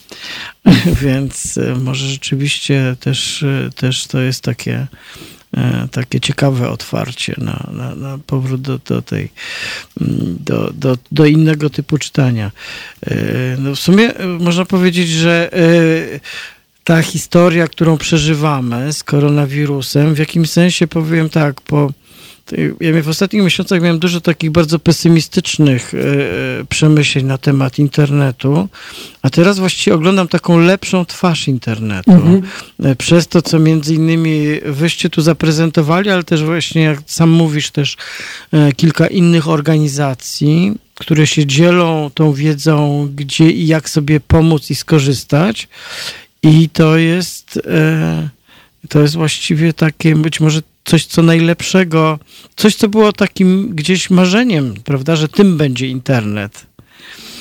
Więc może rzeczywiście też, też to jest takie E, takie ciekawe otwarcie na, na, na powrót do, do tej, mm, do, do, do innego typu czytania. E, no w sumie e, można powiedzieć, że ta historia, którą przeżywamy z koronawirusem, w jakimś sensie powiem tak, po ja w ostatnich miesiącach miałem dużo takich bardzo pesymistycznych e, e, przemyśleń na temat internetu, a teraz właściwie oglądam taką lepszą twarz internetu. Mhm. E, przez to, co między innymi wyście tu zaprezentowali, ale też właśnie, jak sam mówisz, też kilka innych organizacji, które się dzielą tą wiedzą, gdzie i jak sobie pomóc i skorzystać. I to jest, to jest właściwie takie być może coś, co najlepszego, coś, co było takim gdzieś marzeniem, prawda, że tym będzie internet.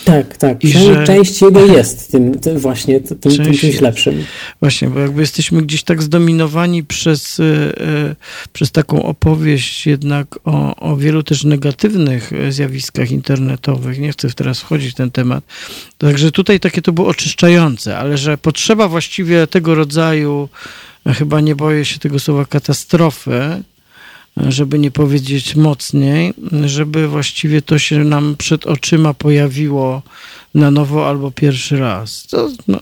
Tak, tak. I że... część jego jest tym, tym właśnie, tym, część, tym czymś lepszym. Właśnie, bo jakby jesteśmy gdzieś tak zdominowani przez, e, przez taką opowieść jednak o, o wielu też negatywnych zjawiskach internetowych. Nie chcę teraz wchodzić w ten temat. Także tutaj takie to było oczyszczające, ale że potrzeba właściwie tego rodzaju chyba nie boję się tego słowa katastrofy, żeby nie powiedzieć mocniej, żeby właściwie to się nam przed oczyma pojawiło na nowo albo pierwszy raz. To no,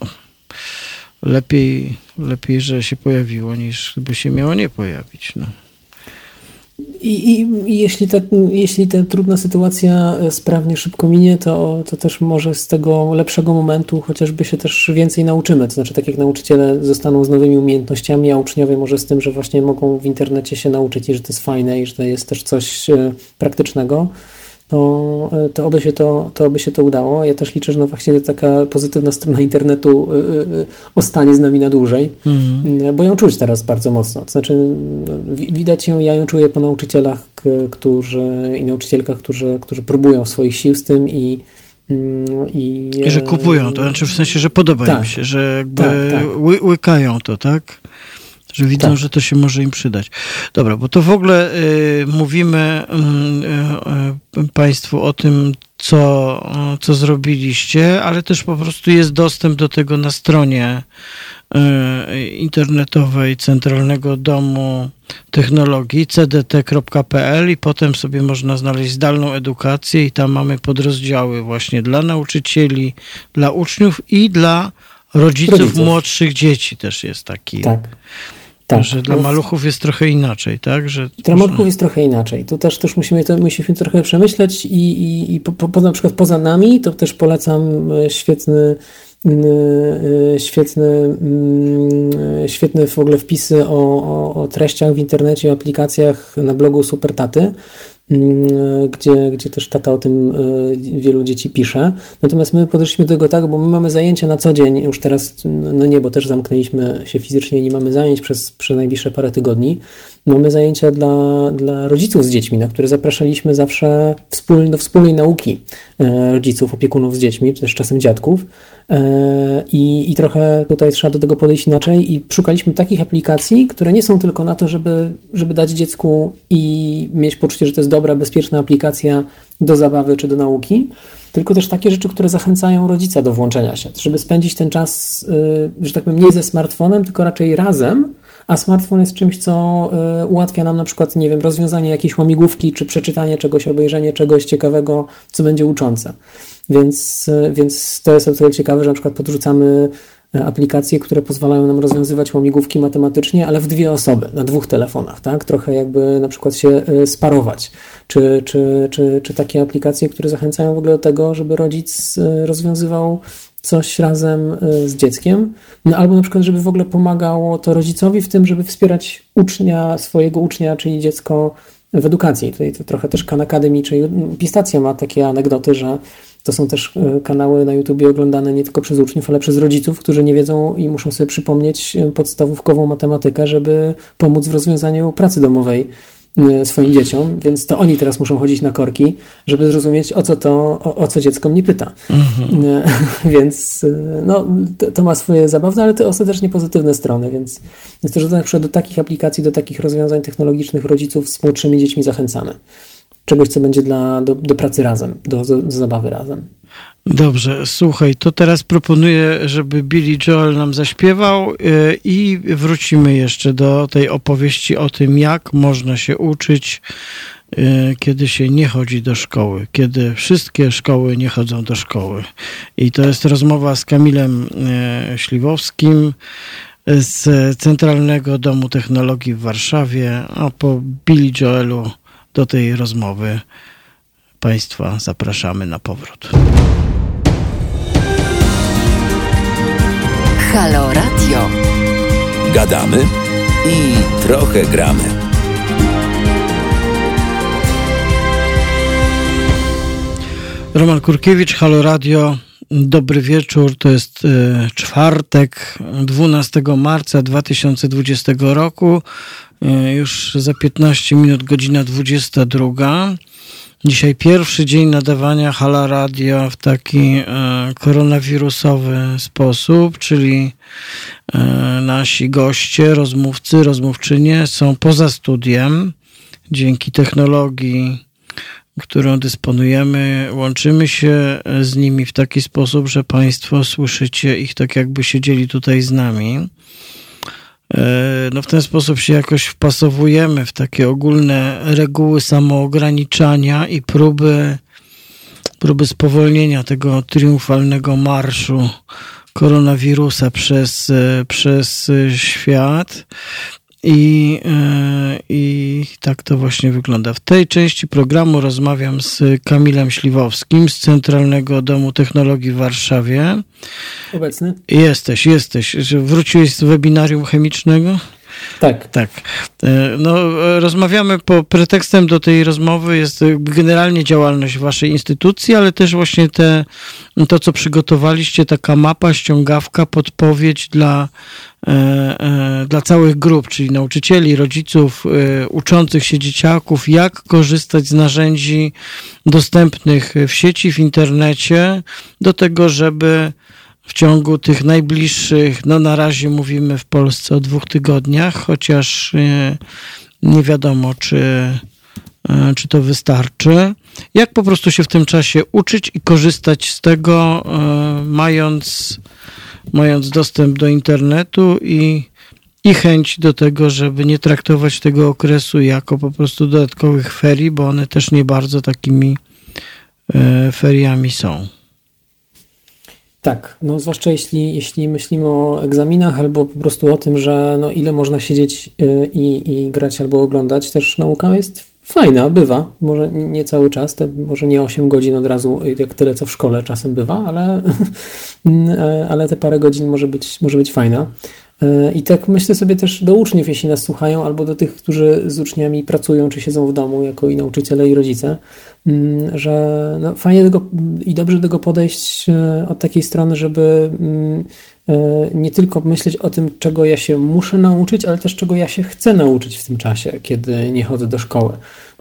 lepiej, lepiej, że się pojawiło, niż by się miało nie pojawić. No. I, i, I, jeśli, ta, jeśli ta trudna sytuacja e, sprawnie szybko minie, to, to też może z tego lepszego momentu chociażby się też więcej nauczymy. To znaczy, tak jak nauczyciele zostaną z nowymi umiejętnościami, a uczniowie może z tym, że właśnie mogą w internecie się nauczyć i że to jest fajne i że to jest też coś e, praktycznego, to, e, to, oby się to, to oby się to udało. Ja też liczę, że no właśnie taka pozytywna strona internetu e, e, ostanie z nami na dłużej, mm. bo ją czuć teraz bardzo mocno. To znaczy, no, widać ją, ja ją czuję po nauczycielach, którzy i nauczycielkach, którzy, którzy próbują swoich sił z tym i mm, i, I że kupują to, znaczy w sensie, że podoba tak, im się, że jakby tak, tak. Ły, łykają to, tak? Że widzą, tak. że to się może im przydać. Dobra, bo to w ogóle y, mówimy y, y, Państwu o tym, co, co zrobiliście, ale też po prostu jest dostęp do tego na stronie y, internetowej Centralnego Domu Technologii cdt.pl i potem sobie można znaleźć zdalną edukację i tam mamy podrozdziały właśnie dla nauczycieli, dla uczniów i dla rodziców, rodziców. młodszych dzieci też jest taki. Tak. Tak. Że dla maluchów jest trochę inaczej, tak? Że dla maluchów jest trochę inaczej. Tu też, też musimy to musimy trochę przemyśleć i, i, i po, po, na przykład poza nami to też polecam e, świetny e, świetne, mm, świetne w ogóle wpisy o, o, o treściach w internecie, o aplikacjach na blogu Supertaty. Mm, gdzie, gdzie też tata o tym e, wielu dzieci pisze. Natomiast my podeszliśmy do tego tak, bo my mamy zajęcia na co dzień, już teraz, no nie, bo też zamknęliśmy się fizycznie, nie mamy zajęć przez, przez najbliższe parę tygodni. Mamy zajęcia dla, dla rodziców z dziećmi, na które zapraszaliśmy zawsze wspól, do wspólnej nauki e, rodziców, opiekunów z dziećmi, czy też czasem dziadków. E, I, I trochę tutaj trzeba do tego podejść inaczej i szukaliśmy takich aplikacji, które nie są tylko na to, żeby, żeby dać dziecku i mieć poczucie, że to jest dobra, bezpieczna aplikacja do zabawy czy do nauki, tylko też takie rzeczy, które zachęcają rodzica do włączenia się, żeby spędzić ten czas, y, że tak powiem, nie ze smartfonem, tylko raczej razem, a smartfon jest czymś, co y, ułatwia nam na przykład, nie wiem, rozwiązanie jakiejś łamigłówki, czy przeczytanie czegoś, obejrzenie czegoś ciekawego, co będzie uczące. Więc, y, więc to jest o tyle ciekawe, że na przykład podrzucamy E, aplikacje, które pozwalają nam rozwiązywać łamigłówki matematycznie, ale w dwie osoby, na dwóch telefonach, tak? Trochę jakby na przykład się sparować. Czy, czy, czy, czy takie aplikacje, które zachęcają w ogóle do tego, żeby rodzic rozwiązywał coś razem z dzieckiem, no albo na przykład, żeby w ogóle pomagało to rodzicowi w tym, żeby wspierać ucznia, swojego ucznia, czyli dziecko w edukacji. Tutaj to trochę też Khan Academy, czyli Pistacja ma takie anegdoty, że to są też e, kanały na YouTubie oglądane nie tylko przez uczniów, ale przez rodziców, którzy nie wiedzą i muszą sobie przypomnieć e, podstawówkową matematykę, żeby pomóc w rozwiązaniu pracy domowej swoim dzieciom, więc to oni teraz muszą chodzić na korki, żeby zrozumieć, o co to, o, o co dziecko mnie pyta. Mhm. Więc no, to, to, ma swoje zabawne, ale to ostatecznie pozytywne strony, więc jest to, że na przykład do takich aplikacji, do takich rozwiązań technologicznych rodziców z młodszymi dziećmi zachęcamy czegoś, co będzie dla, do, do pracy razem, do, do, do zabawy razem. Dobrze, słuchaj, to teraz proponuję, żeby Billy Joel nam zaśpiewał y, i wrócimy jeszcze do tej opowieści o tym, jak można się uczyć, y, kiedy się nie chodzi do szkoły, kiedy wszystkie szkoły nie chodzą do szkoły. I to jest rozmowa z Kamilem y, Śliwowskim z Centralnego Domu Technologii w Warszawie, a po Billy Joelu do tej rozmowy Państwa zapraszamy na powrót. Halo Radio. Gadamy i trochę gramy. Roman Kurkiewicz, Halo Radio. Dobry wieczór, to jest e, czwartek, 12 marca 2020 roku. E, już za 15 minut godzina 22. Dzisiaj pierwszy dzień nadawania Hala Radio w taki e, koronawirusowy sposób, czyli e, nasi goście, rozmówcy, rozmówczynie są poza studiem. Dzięki technologii, którą dysponujemy, łączymy się z nimi w taki sposób, że Państwo słyszycie ich tak, jakby siedzieli tutaj z nami. E, no w ten sposób się jakoś wpasowujemy w takie ogólne reguły samoograniczania i próby, próby spowolnienia tego triumfalnego marszu koronawirusa przez, e, przez świat. I, e, I tak to właśnie wygląda. W tej części programu rozmawiam z Kamilem Śliwowskim z Centralnego Domu Technologii w Warszawie. Obecny? Jesteś, jesteś. Wróciłeś z webinarium chemicznego? Tak. Tak. E, no, rozmawiamy po pretekstem do tej rozmowy jest generalnie działalność waszej instytucji, ale też właśnie te, to, co przygotowaliście, taka mapa, ściągawka, podpowiedź dla, e, e, dla całych grup, czyli nauczycieli, rodziców, uczących się dzieciaków, jak korzystać z narzędzi dostępnych w sieci, w internecie, do tego, żeby w ciągu tych najbliższych, no na razie mówimy w Polsce o dwóch tygodniach, chociaż e, nie wiadomo, czy, e, czy to wystarczy. Jak po prostu się w tym czasie uczyć i korzystać z tego, e, mając, mając dostęp do internetu i, i chęć do tego, żeby nie traktować tego okresu jako po prostu dodatkowych ferii, bo one też nie bardzo takimi feriami są. Tak, no zwłaszcza jeśli, jeśli myślimy o egzaminach albo po prostu o tym, że no ile można siedzieć y, i, i grać albo oglądać, też nauka jest fajna, bywa, może nie cały czas, te, może nie 8 godzin od razu, jak tyle co w szkole czasem bywa, ale, ale te parę godzin może być, może być fajna. I tak myślę sobie też do uczniów, jeśli nas słuchają, albo do tych, którzy z uczniami pracują, czy siedzą w domu, jako i nauczyciele, i rodzice, mm, że no, fajnie tego, i dobrze do tego podejść e, od takiej strony, żeby mm, e, nie tylko myśleć o tym, czego ja się muszę nauczyć, ale też czego ja się chcę nauczyć w tym czasie, kiedy nie chodzę do szkoły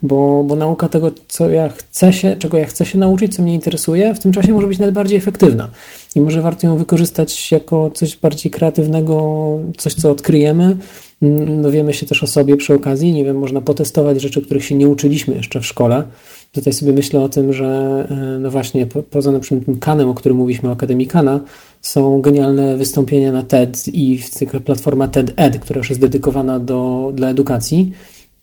bo, bo nauka tego, co ja chcę się, czego ja chcę się nauczyć, co mnie interesuje, w tym czasie może być nawet bardziej efektywna. I może warto ją wykorzystać jako coś bardziej kreatywnego, coś, co odkryjemy, mm, dowiemy się też o sobie przy okazji, nie wiem, można potestować rzeczy, których się nie uczyliśmy jeszcze w szkole. Tutaj sobie myślę o tym, że e, no właśnie po, poza na przykład tym Kanem, o którym mówiliśmy, o Akademii Kana, są genialne wystąpienia na TED i platforma TED-Ed, która już jest dedykowana do, dla edukacji,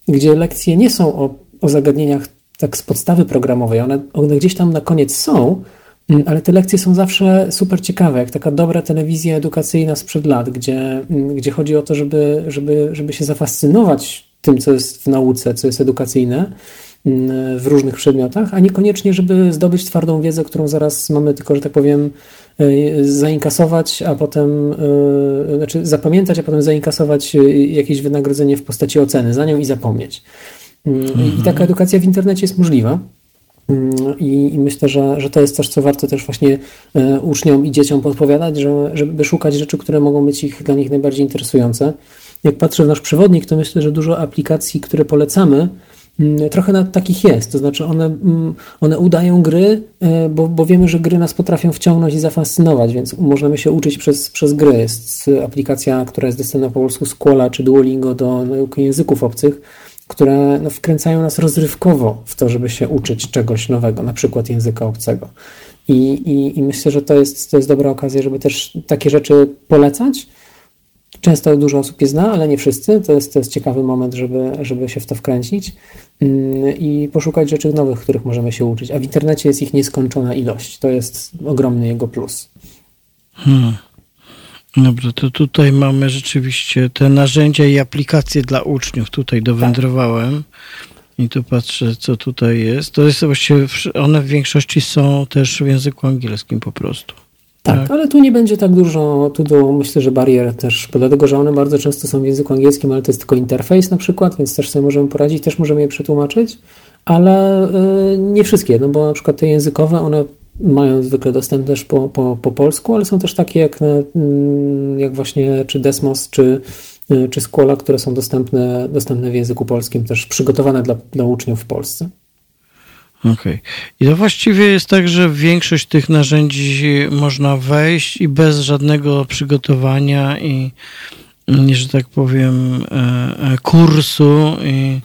gdzie lekcje nie są o, o zagadnieniach tak z podstawy programowej, one, one gdzieś tam na koniec są, mm, ale te lekcje są zawsze super ciekawe, jak taka dobra telewizja edukacyjna sprzed lat, gdzie, mm, gdzie chodzi o to, żeby, żeby, żeby się zafascynować tym, co jest w nauce, co jest edukacyjne mm, w różnych przedmiotach, a niekoniecznie, żeby zdobyć twardą wiedzę, którą zaraz mamy tylko, że tak powiem, zainkasować, a potem, e, znaczy zapamiętać, a potem zainkasować e, jakieś wynagrodzenie w postaci oceny za nią i zapomnieć. Mhm. I taka edukacja w internecie jest możliwa. I, I, myślę, że, że to jest coś, co warto też właśnie uczniom i dzieciom podpowiadać, że, żeby szukać rzeczy, które mogą być ich, dla nich najbardziej interesujące. Jak patrzę w nasz przewodnik, to myślę, że dużo aplikacji, które polecamy, trochę na takich jest. To znaczy, one, mm, one udają gry, e, bo, bo wiemy, że gry nas potrafią wciągnąć i zafascynować, więc możemy się uczyć przez, przez gry. Jest aplikacja, która jest dostępna po polsku Squala czy Duolingo do nauki języków obcych które no, wkręcają nas rozrywkowo w to, żeby się uczyć czegoś nowego, na przykład języka obcego. I, i, i myślę, że to jest, to jest dobra okazja, żeby też takie rzeczy polecać. Często dużo osób je zna, ale nie wszyscy. To jest, to jest ciekawy moment, żeby, żeby się w to wkręcić mm, i poszukać rzeczy nowych, których możemy się uczyć. A w internecie jest ich nieskończona ilość. To jest ogromny jego plus. Hmm. Dobrze, to tutaj mamy rzeczywiście te narzędzia i aplikacje dla uczniów. Tutaj dowędrowałem i tu patrzę, co tutaj jest. To jest właściwie, one w większości są też w języku angielskim po prostu. Tak, tak, ale tu nie będzie tak dużo, tu do, myślę, że barier też, dlatego, że one bardzo często są w języku angielskim, ale to jest tylko interfejs na przykład, więc też sobie możemy poradzić, też możemy je przetłumaczyć, ale y, nie wszystkie, no bo na przykład te językowe, one mają zwykle dostęp też po, po, po polsku, ale są też takie jak, mm, jak właśnie czy Desmos, czy, y, czy Squala, które są dostępne, dostępne w języku polskim, też przygotowane dla, dla uczniów w Polsce. Okej. Okay. I to właściwie jest tak, że większość tych narzędzi można wejść i bez żadnego przygotowania i, że tak powiem, e, e, kursu i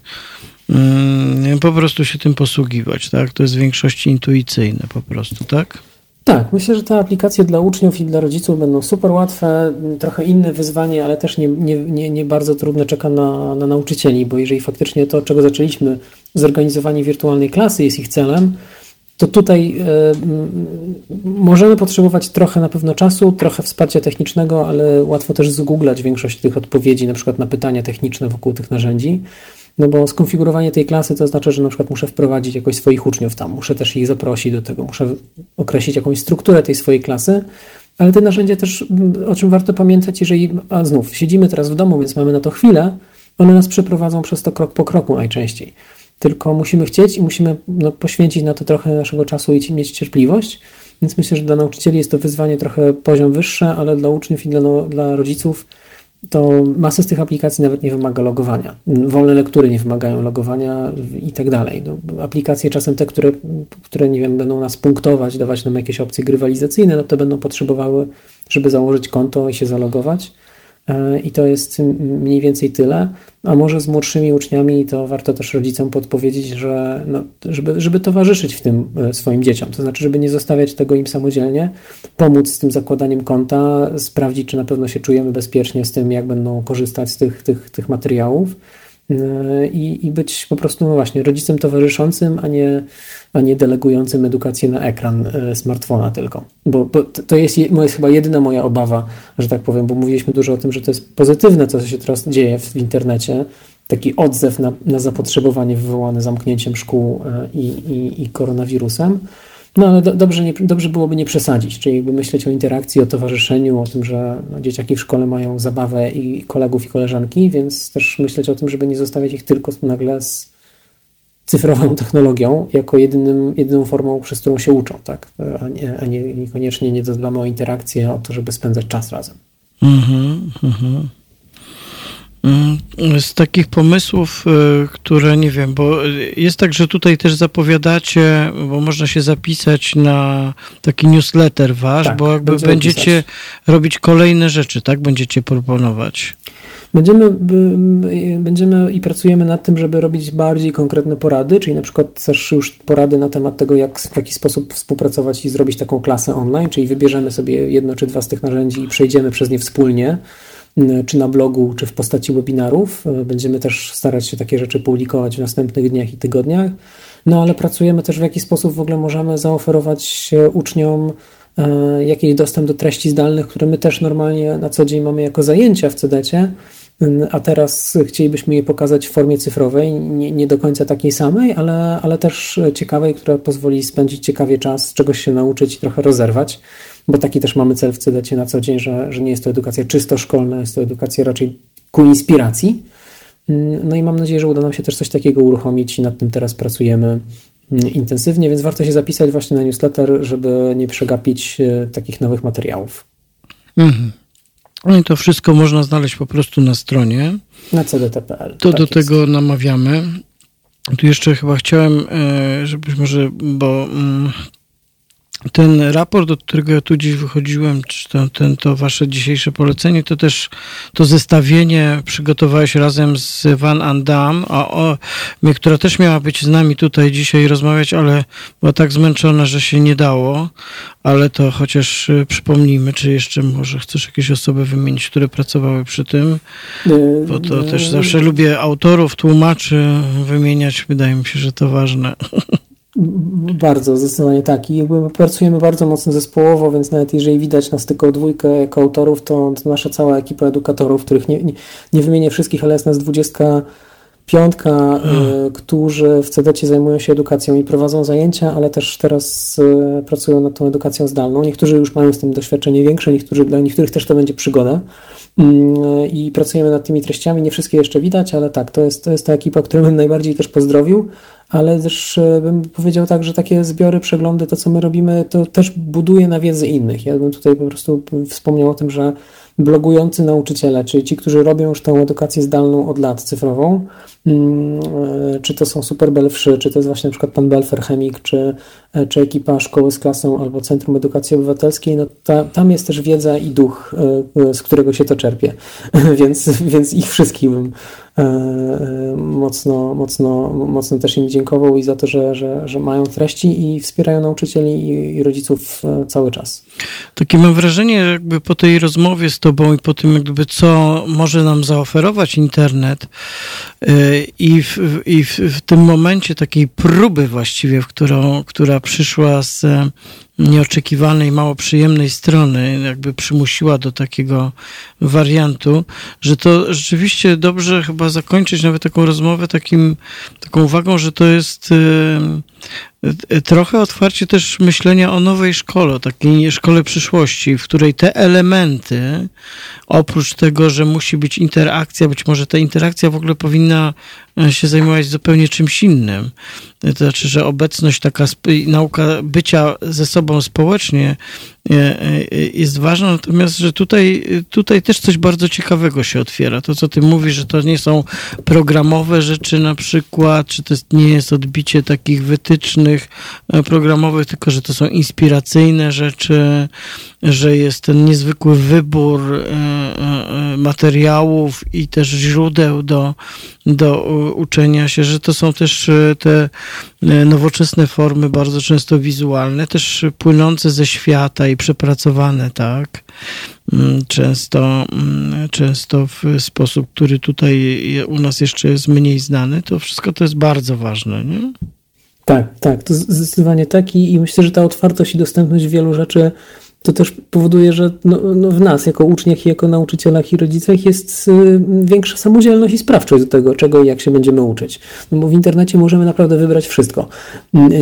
Mm, po prostu się tym posługiwać, tak? To jest w większości intuicyjne po prostu, tak? Tak, myślę, że te aplikacje dla uczniów i dla rodziców będą super łatwe, trochę inne wyzwanie, ale też nie, nie, nie, nie bardzo trudne czeka na, na nauczycieli, bo jeżeli faktycznie to, czego zaczęliśmy, zorganizowanie wirtualnej klasy jest ich celem, to tutaj y, możemy potrzebować trochę na pewno czasu, trochę wsparcia technicznego, ale łatwo też zgooglać większość tych odpowiedzi, na przykład na pytania techniczne wokół tych narzędzi. No bo skonfigurowanie tej klasy to znaczy, że na przykład muszę wprowadzić jakoś swoich uczniów tam, muszę też ich zaprosić do tego, muszę określić jakąś strukturę tej swojej klasy, ale te narzędzia też, o czym warto pamiętać, jeżeli, a znów, siedzimy teraz w domu, więc mamy na to chwilę, one nas przeprowadzą przez to krok po kroku najczęściej. Tylko musimy chcieć i musimy no, poświęcić na to trochę naszego czasu i mieć cierpliwość. Więc myślę, że dla nauczycieli jest to wyzwanie trochę poziom wyższe, ale dla uczniów i dla, no, dla rodziców to masa z tych aplikacji nawet nie wymaga logowania. Wolne lektury nie wymagają logowania i tak dalej. No, aplikacje czasem te, które, które nie wiem, będą nas punktować, dawać nam jakieś opcje grywalizacyjne, no to będą potrzebowały, żeby założyć konto i się zalogować. E, I to jest mniej więcej tyle. A może z młodszymi uczniami to warto też rodzicom podpowiedzieć, że no, żeby, żeby towarzyszyć w tym e, swoim dzieciom. To znaczy, żeby nie zostawiać tego im samodzielnie, pomóc z tym zakładaniem konta, sprawdzić, czy na pewno się czujemy bezpiecznie z tym, jak będą korzystać z tych, tych, tych materiałów i, i być po prostu no właśnie rodzicem towarzyszącym, a nie, a nie delegującym edukację na ekran e, smartfona tylko. Bo, bo to jest, jest chyba jedyna moja obawa, że tak powiem, bo mówiliśmy dużo o tym, że to jest pozytywne, co się teraz dzieje w internecie, taki odzew na, na zapotrzebowanie wywołane zamknięciem szkół e, i, i, i koronawirusem. No ale do, dobrze, nie, dobrze byłoby nie przesadzić, czyli jakby myśleć o interakcji, o towarzyszeniu, o tym, że no, dzieciaki w szkole mają zabawę i kolegów i koleżanki, więc też myśleć o tym, żeby nie zostawiać ich tylko nagle z cyfrową technologią jako jedynym, jedyną formą, przez którą się uczą, tak? A, nie, a nie, niekoniecznie nie dodamy o interakcję, o to, żeby spędzać czas razem. Mhm, mhm. Mm, z takich pomysłów, y, które nie wiem, bo jest tak, że tutaj też zapowiadacie, bo można się zapisać na taki newsletter wasz, tak, bo jakby będziecie pisać. robić kolejne rzeczy, tak? Będziecie proponować. Będziemy, będziemy i pracujemy nad tym, żeby robić bardziej konkretne porady, czyli na przykład też już porady na temat tego, jak, w jaki sposób współpracować i zrobić taką klasę online, czyli wybierzemy sobie jedno czy dwa z tych narzędzi i przejdziemy przez nie wspólnie czy na blogu, czy w postaci webinarów. Będziemy też starać się takie rzeczy publikować w następnych dniach i tygodniach. No ale pracujemy też w jaki sposób w ogóle możemy zaoferować uczniom e, jakiś dostęp do treści zdalnych, które my też normalnie na co dzień mamy jako zajęcia w CDC, a teraz chcielibyśmy je pokazać w formie cyfrowej, nie, nie, do końca takiej samej, ale, ale też ciekawej, która pozwoli spędzić ciekawie czas, czegoś się nauczyć i trochę rozerwać, bo taki też mamy cel w CDC na co dzień, że, że nie jest to edukacja czysto szkolna, jest to edukacja raczej ku inspiracji. No i mam nadzieję, że uda nam się też coś takiego uruchomić i nad tym teraz pracujemy mm, intensywnie, więc warto się zapisać właśnie na newsletter, żeby nie przegapić e, takich nowych materiałów. Mhm. No i to wszystko można znaleźć po prostu na stronie. Na cdt.pl. To tak do jest. tego namawiamy. Tu jeszcze chyba chciałem, e, żebyś może, bo mm, ten raport, od którego ja tu dziś wychodziłem, czy to, ten, to wasze dzisiejsze polecenie, to też to zestawienie przygotowałeś razem z Van Andam, a o, która też miała być z nami tutaj dzisiaj rozmawiać, ale była tak zmęczona, że się nie dało, ale to chociaż y, przypomnijmy, czy jeszcze może chcesz jakieś osoby wymienić, które pracowały przy tym, bo to też zawsze lubię autorów, tłumaczy wymieniać, wydaje mi się, że to ważne. Bardzo, zdecydowanie tak. I jakby pracujemy bardzo mocno zespołowo, więc nawet jeżeli widać nas tylko dwójkę jako autorów, to, to nasza cała ekipa edukatorów, których nie, nie, nie wymienię wszystkich, ale jest nas dwudziestka piątka, hmm. y, którzy w CDC zajmują się edukacją i prowadzą zajęcia, ale też teraz y, pracują nad tą edukacją zdalną. Niektórzy już mają z tym doświadczenie większe, niektórzy, dla niektórych też to będzie przygoda. Y, I pracujemy nad tymi treściami. Nie wszystkie jeszcze widać, ale tak, to jest, to jest ta ekipa, którą bym najbardziej też pozdrowił ale też e, bym powiedział tak, że takie zbiory, przeglądy, to co my robimy, to też buduje na wiedzy innych. Ja bym tutaj po prostu wspomniał o tym, że blogujący nauczyciele, czyli ci, którzy robią już tę edukację zdalną od lat cyfrową, mm, e, czy to są super belfrzy, czy to jest właśnie na przykład pan Belfer Chemik, czy, czy ekipa Szkoły z Klasą albo Centrum Edukacji Obywatelskiej, no ta, tam jest też wiedza i duch, z którego się to czerpie, więc, więc ich E, e, mocno, mocno, mocno też im dziękował i za to, że, że, że mają treści i wspierają nauczycieli i, i rodziców e, cały czas. Takie mam wrażenie, jakby po tej rozmowie z Tobą i po tym, jakby co może nam zaoferować internet i w, i w, w tym momencie takiej próby właściwie, w którą, która przyszła z nieoczekiwanej, mało przyjemnej strony, jakby przymusiła do takiego wariantu, że to rzeczywiście dobrze chyba zakończyć nawet taką rozmowę takim, taką uwagą, że to jest trochę otwarcie też myślenia o nowej szkole, takiej szkole przyszłości, w której te elementy, oprócz tego, że musi być interakcja, być może ta interakcja w ogóle powinna e, się zajmować zupełnie czymś innym. To znaczy, że obecność taka, nauka bycia ze sobą społecznie e, e, jest ważna, natomiast, że tutaj, tutaj też coś bardzo ciekawego się otwiera. To, co ty mówisz, że to nie są programowe rzeczy na przykład, czy to nie jest odbicie takich wytycznych programowych, tylko, że to są inspiracyjne rzeczy, że jest ten niezwykły wybór materiałów i też źródeł do, do uczenia się, że to są też te E, nowoczesne formy, bardzo często wizualne, też płynące ze świata i przepracowane, tak? Mm, często, mm, często w sposób, który tutaj u nas jeszcze jest mniej znany, to wszystko to jest bardzo ważne, nie? Tak, tak, to zdecydowanie tak i, i myślę, że ta otwartość i dostępność wielu rzeczy to też powoduje, że no, no w nas, jako uczniach i jako nauczycielach i rodzicach jest y, większa samodzielność i sprawczość do tego, czego i jak się będziemy uczyć. No bo w internecie możemy naprawdę wybrać wszystko.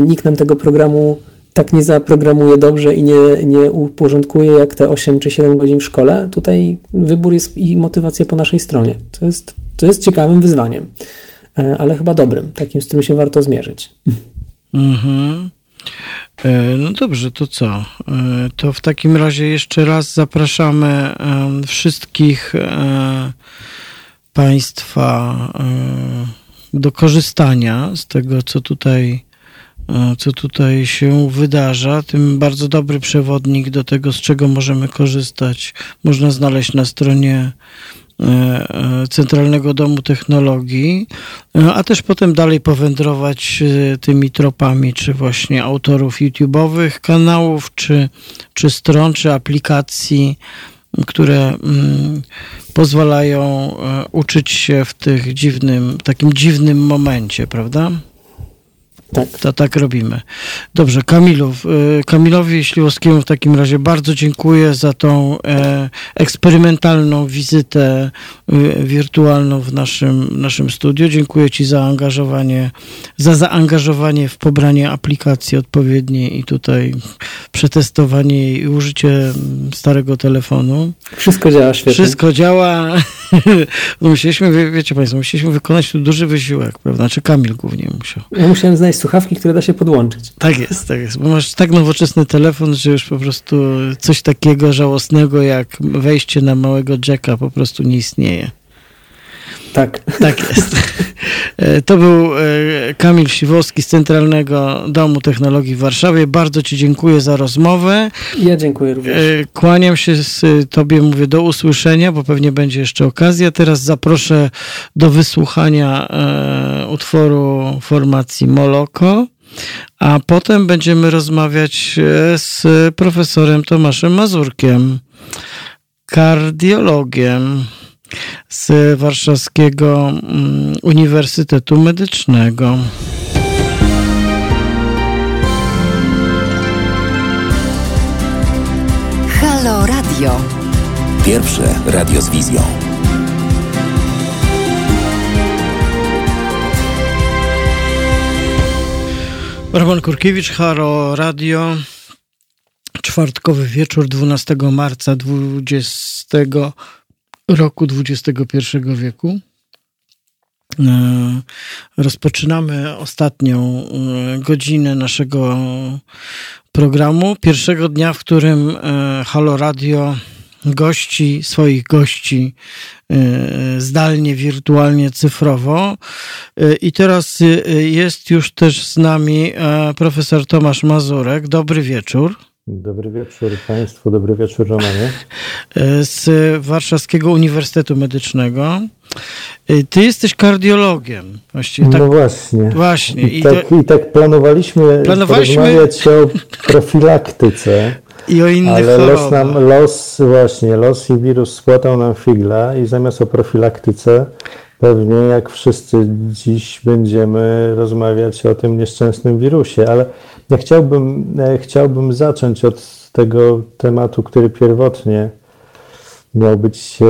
Nikt nam tego programu tak nie zaprogramuje dobrze i nie, nie uporządkuje jak te 8 czy 7 godzin w szkole. Tutaj wybór jest i motywacja po naszej stronie. To jest, to jest ciekawym wyzwaniem, e, ale chyba dobrym, takim, z którym się warto zmierzyć. Mhm. E, no dobrze, to co? E, to w takim razie jeszcze raz zapraszamy wszystkich e, Państwa do korzystania z tego, co tutaj, co tutaj się wydarza. Tym bardzo dobry przewodnik do tego, z czego możemy korzystać, można znaleźć na stronie Centralnego Domu Technologii, a też potem dalej powędrować tymi tropami, czy właśnie autorów YouTube'owych kanałów, czy, czy stron, czy aplikacji, które mm, pozwalają uczyć się w tych dziwnym, takim dziwnym momencie, prawda? Tak. To tak robimy. Dobrze, Kamilów, y, Kamilowi Śliwowskiemu w takim razie bardzo dziękuję za tą e, eksperymentalną wizytę y, wirtualną w naszym, naszym studiu. Dziękuję Ci za angażowanie, za zaangażowanie w pobranie aplikacji odpowiedniej i tutaj przetestowanie i użycie starego telefonu. Wszystko działa świetnie. Wszystko działa. No musieliśmy, wiecie Państwo, musieliśmy wykonać tu duży wysiłek, prawda? Czy znaczy Kamil głównie musiał. Ja musiałem znaleźć słuchawki, które da się podłączyć. Tak jest, tak jest. Bo masz tak nowoczesny telefon, że już po prostu coś takiego żałosnego jak wejście na małego jacka po prostu nie istnieje. Tak. Tak jest. E, to był e, Kamil Siwowski z Centralnego Domu Technologii w Warszawie. Bardzo Ci dziękuję za rozmowę. Ja dziękuję również. E, kłaniam się z Tobie, mówię do usłyszenia, bo pewnie będzie jeszcze okazja. Teraz zaproszę do wysłuchania utworu formacji Moloko. A potem będziemy rozmawiać z profesorem Tomaszem Mazurkiem, kardiologiem z Warszawskiego mm, Uniwersytetu Medycznego. Halo Radio. Pierwsze radio z wizją. Roman Kurkiewicz, Halo Radio. Czwartkowy wieczór 12 marca 20 roku XXI wieku. E, rozpoczynamy ostatnią e, godzinę naszego programu. Pierwszego dnia, w którym e, Halo Radio gości, swoich gości zdalnie, wirtualnie, cyfrowo. I teraz jest już też z nami profesor Tomasz Mazurek. Dobry wieczór. Dobry wieczór Państwu, dobry wieczór Romanie. Z Warszawskiego Uniwersytetu Medycznego. Ty jesteś kardiologiem. Właściwie tak, no właśnie. Właśnie. I, I, tak, to, I tak planowaliśmy, planowaliśmy porozmawiać o profilaktyce. I o innych Ale chorobach. los nam, los właśnie, los i wirus spłatał nam figla i zamiast o profilaktyce pewnie jak wszyscy dziś będziemy rozmawiać o tym nieszczęsnym wirusie, ale ja chciałbym, e, chciałbym zacząć od tego tematu, który pierwotnie miał być e,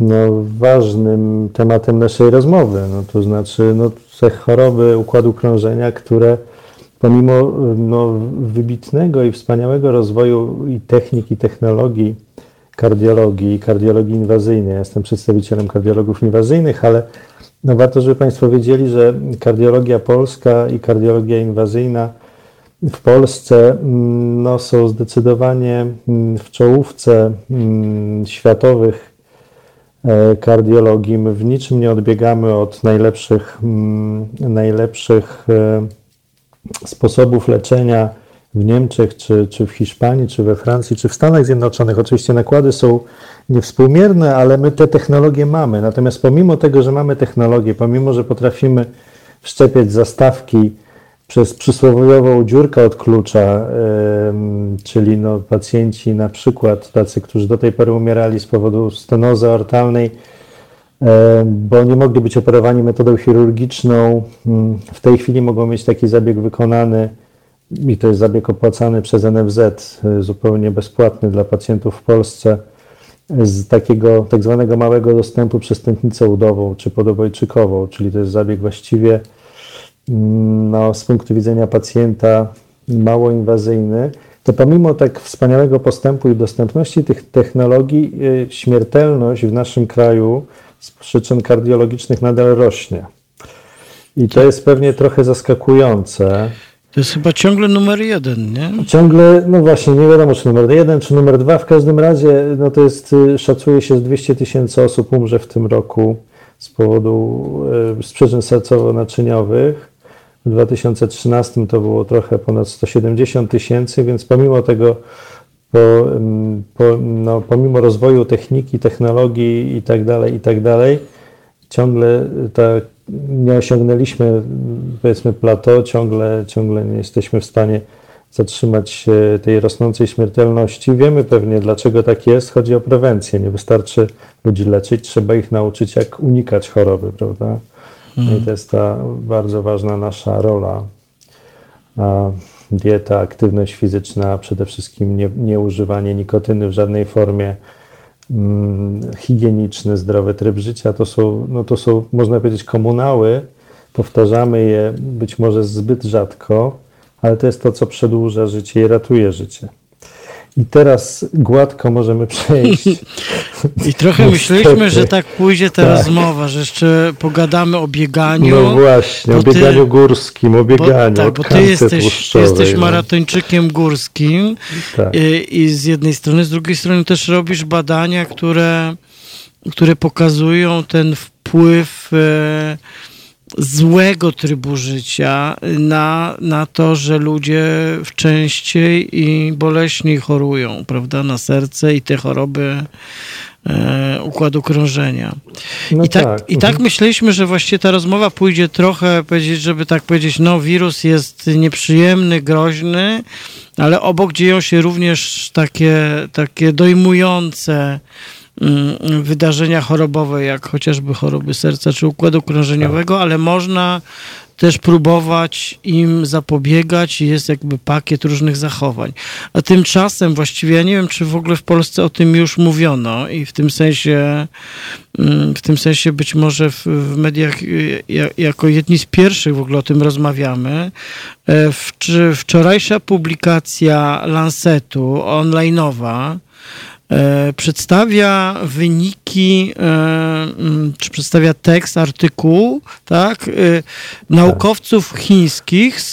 no, ważnym tematem naszej rozmowy. No, to znaczy no, te choroby układu krążenia, które pomimo no, wybitnego i wspaniałego rozwoju i technik, i technologii kardiologii, i kardiologii inwazyjnej, ja jestem przedstawicielem kardiologów inwazyjnych, ale no, warto, żeby Państwo wiedzieli, że kardiologia polska i kardiologia inwazyjna w Polsce mm, no, są zdecydowanie mm, w czołówce mm, światowych e, kardiologii. My w niczym nie odbiegamy od najlepszych, najlepszych e, sposobów leczenia w Niemczech, czy, czy w Hiszpanii, czy we Francji, czy w Stanach Zjednoczonych. Oczywiście nakłady są niewspółmierne, ale my te technologie mamy. Natomiast pomimo tego, że mamy technologię, pomimo, że potrafimy wszczepiać zastawki, przez przysłowiową dziurkę od klucza, czyli no, pacjenci na przykład tacy, którzy do tej pory umierali z powodu stenozy ortalnej, bo nie mogli być operowani metodą chirurgiczną, mm, w tej chwili mogą mieć taki zabieg wykonany i to jest zabieg opłacany przez NFZ, y, zupełnie bezpłatny dla pacjentów w Polsce, z takiego tak zwanego małego dostępu przez tętnicę udową czy podobojczykową, czyli to jest zabieg właściwie no, z punktu widzenia pacjenta mało inwazyjny, to pomimo tak wspaniałego postępu i dostępności tych technologii, y, śmiertelność w naszym kraju z przyczyn kardiologicznych nadal rośnie. I to jest pewnie trochę zaskakujące. To jest chyba ciągle numer jeden, nie? Ciągle, no właśnie, nie wiadomo czy numer jeden, czy numer dwa. W każdym razie, no to jest, y, szacuje się, że 200 tysięcy osób umrze w tym roku z powodu, y, z przyczyn sercowo-naczyniowych. W 2013 to było trochę ponad 170 tysięcy, więc pomimo tego po, mm, po, no, pomimo rozwoju techniki, technologii i tak dalej, i tak ciągle tak nie osiągnęliśmy, powiedzmy, plateau, ciągle, ciągle nie jesteśmy w stanie zatrzymać tej rosnącej śmiertelności. Wiemy pewnie, dlaczego tak jest. Chodzi o prewencję. Nie wystarczy ludzi leczyć, trzeba ich nauczyć, jak unikać choroby, prawda? Mm. I to jest ta bardzo ważna nasza rola. Dieta, aktywność fizyczna, przede wszystkim nie, nieużywanie nikotyny w żadnej formie, mm, higieniczny, zdrowy tryb życia, to są, no to są, można powiedzieć, komunały. Powtarzamy je być może zbyt rzadko, ale to jest to, co przedłuża życie i ratuje życie. I teraz gładko możemy przejść. I trochę myśleliśmy, że tak pójdzie ta tak. rozmowa, że jeszcze pogadamy o bieganiu. No właśnie, o bieganiu ty, górskim, o bieganiu. Bo, tak, bo ty jesteś, ty jesteś no. maratończykiem górskim tak. I, i, z jednej strony, z drugiej strony też robisz badania, które, które pokazują ten wpływ. E, złego trybu życia na, na to, że ludzie częściej i boleśniej chorują, prawda, na serce i te choroby e, układu krążenia. No I, tak, tak. I tak mhm. myśleliśmy, że właściwie ta rozmowa pójdzie trochę, powiedzieć, żeby tak powiedzieć, no wirus jest nieprzyjemny, groźny, ale obok dzieją się również takie, takie dojmujące wydarzenia chorobowe, jak chociażby choroby serca czy układu krążeniowego, tak. ale można też próbować im zapobiegać jest jakby pakiet różnych zachowań. A tymczasem właściwie ja nie wiem, czy w ogóle w Polsce o tym już mówiono i w tym sensie, mm, w tym sensie być może w, w mediach y, jako jedni z pierwszych w ogóle o tym rozmawiamy. E, wczorajsza publikacja Lancetu online'owa przedstawia wyniki, e, mm, czy przedstawia tekst, artykuł, tak, e, naukowców chińskich z,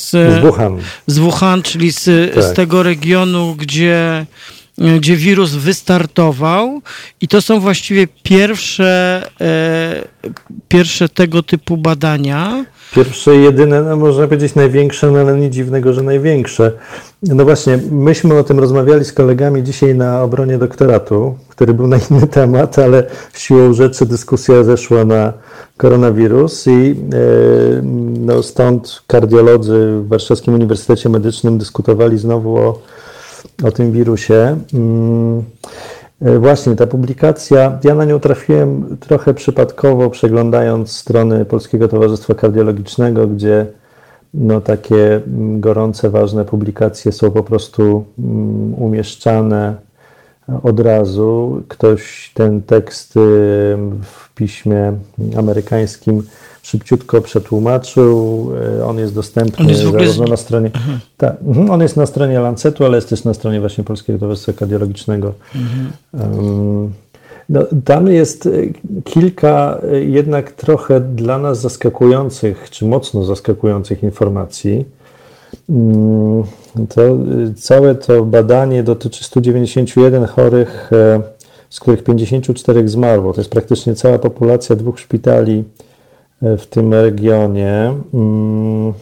z, z Wuhan. z Wuhan, czyli z, tak. z tego regionu, gdzie gdzie wirus wystartował i to są właściwie pierwsze, pierwsze tego typu badania. Pierwsze, jedyne, no można powiedzieć największe, no ale nie dziwnego, że największe. No właśnie, myśmy o tym rozmawiali z kolegami dzisiaj na obronie doktoratu, który był na inny temat, ale siłą rzeczy dyskusja zeszła na koronawirus i e, no, stąd kardiolodzy w Warszawskim Uniwersytecie Medycznym dyskutowali znowu o, o tym wirusie. Mm, E, właśnie, ta publikacja, ja na nią trafiłem trochę przypadkowo, przeglądając strony Polskiego Towarzystwa Kardiologicznego, gdzie no, takie mm, gorące, ważne publikacje są po prostu mm, umieszczane od razu. Ktoś ten tekst y, w piśmie amerykańskim szybciutko przetłumaczył. E, on jest dostępny on jest zarówno na stronie. Mhm. Tak, on jest na stronie Lancetu, ale jest też na stronie właśnie Polskiego Towarzystwa Kardiologicznego. Mhm. No, tam jest e, kilka jednak trochę dla nas zaskakujących, czy mocno zaskakujących informacji. Mm, to, całe to badanie dotyczy 191 chorych, z których 54 zmarło. To jest praktycznie cała populacja dwóch szpitali w tym regionie. Mm,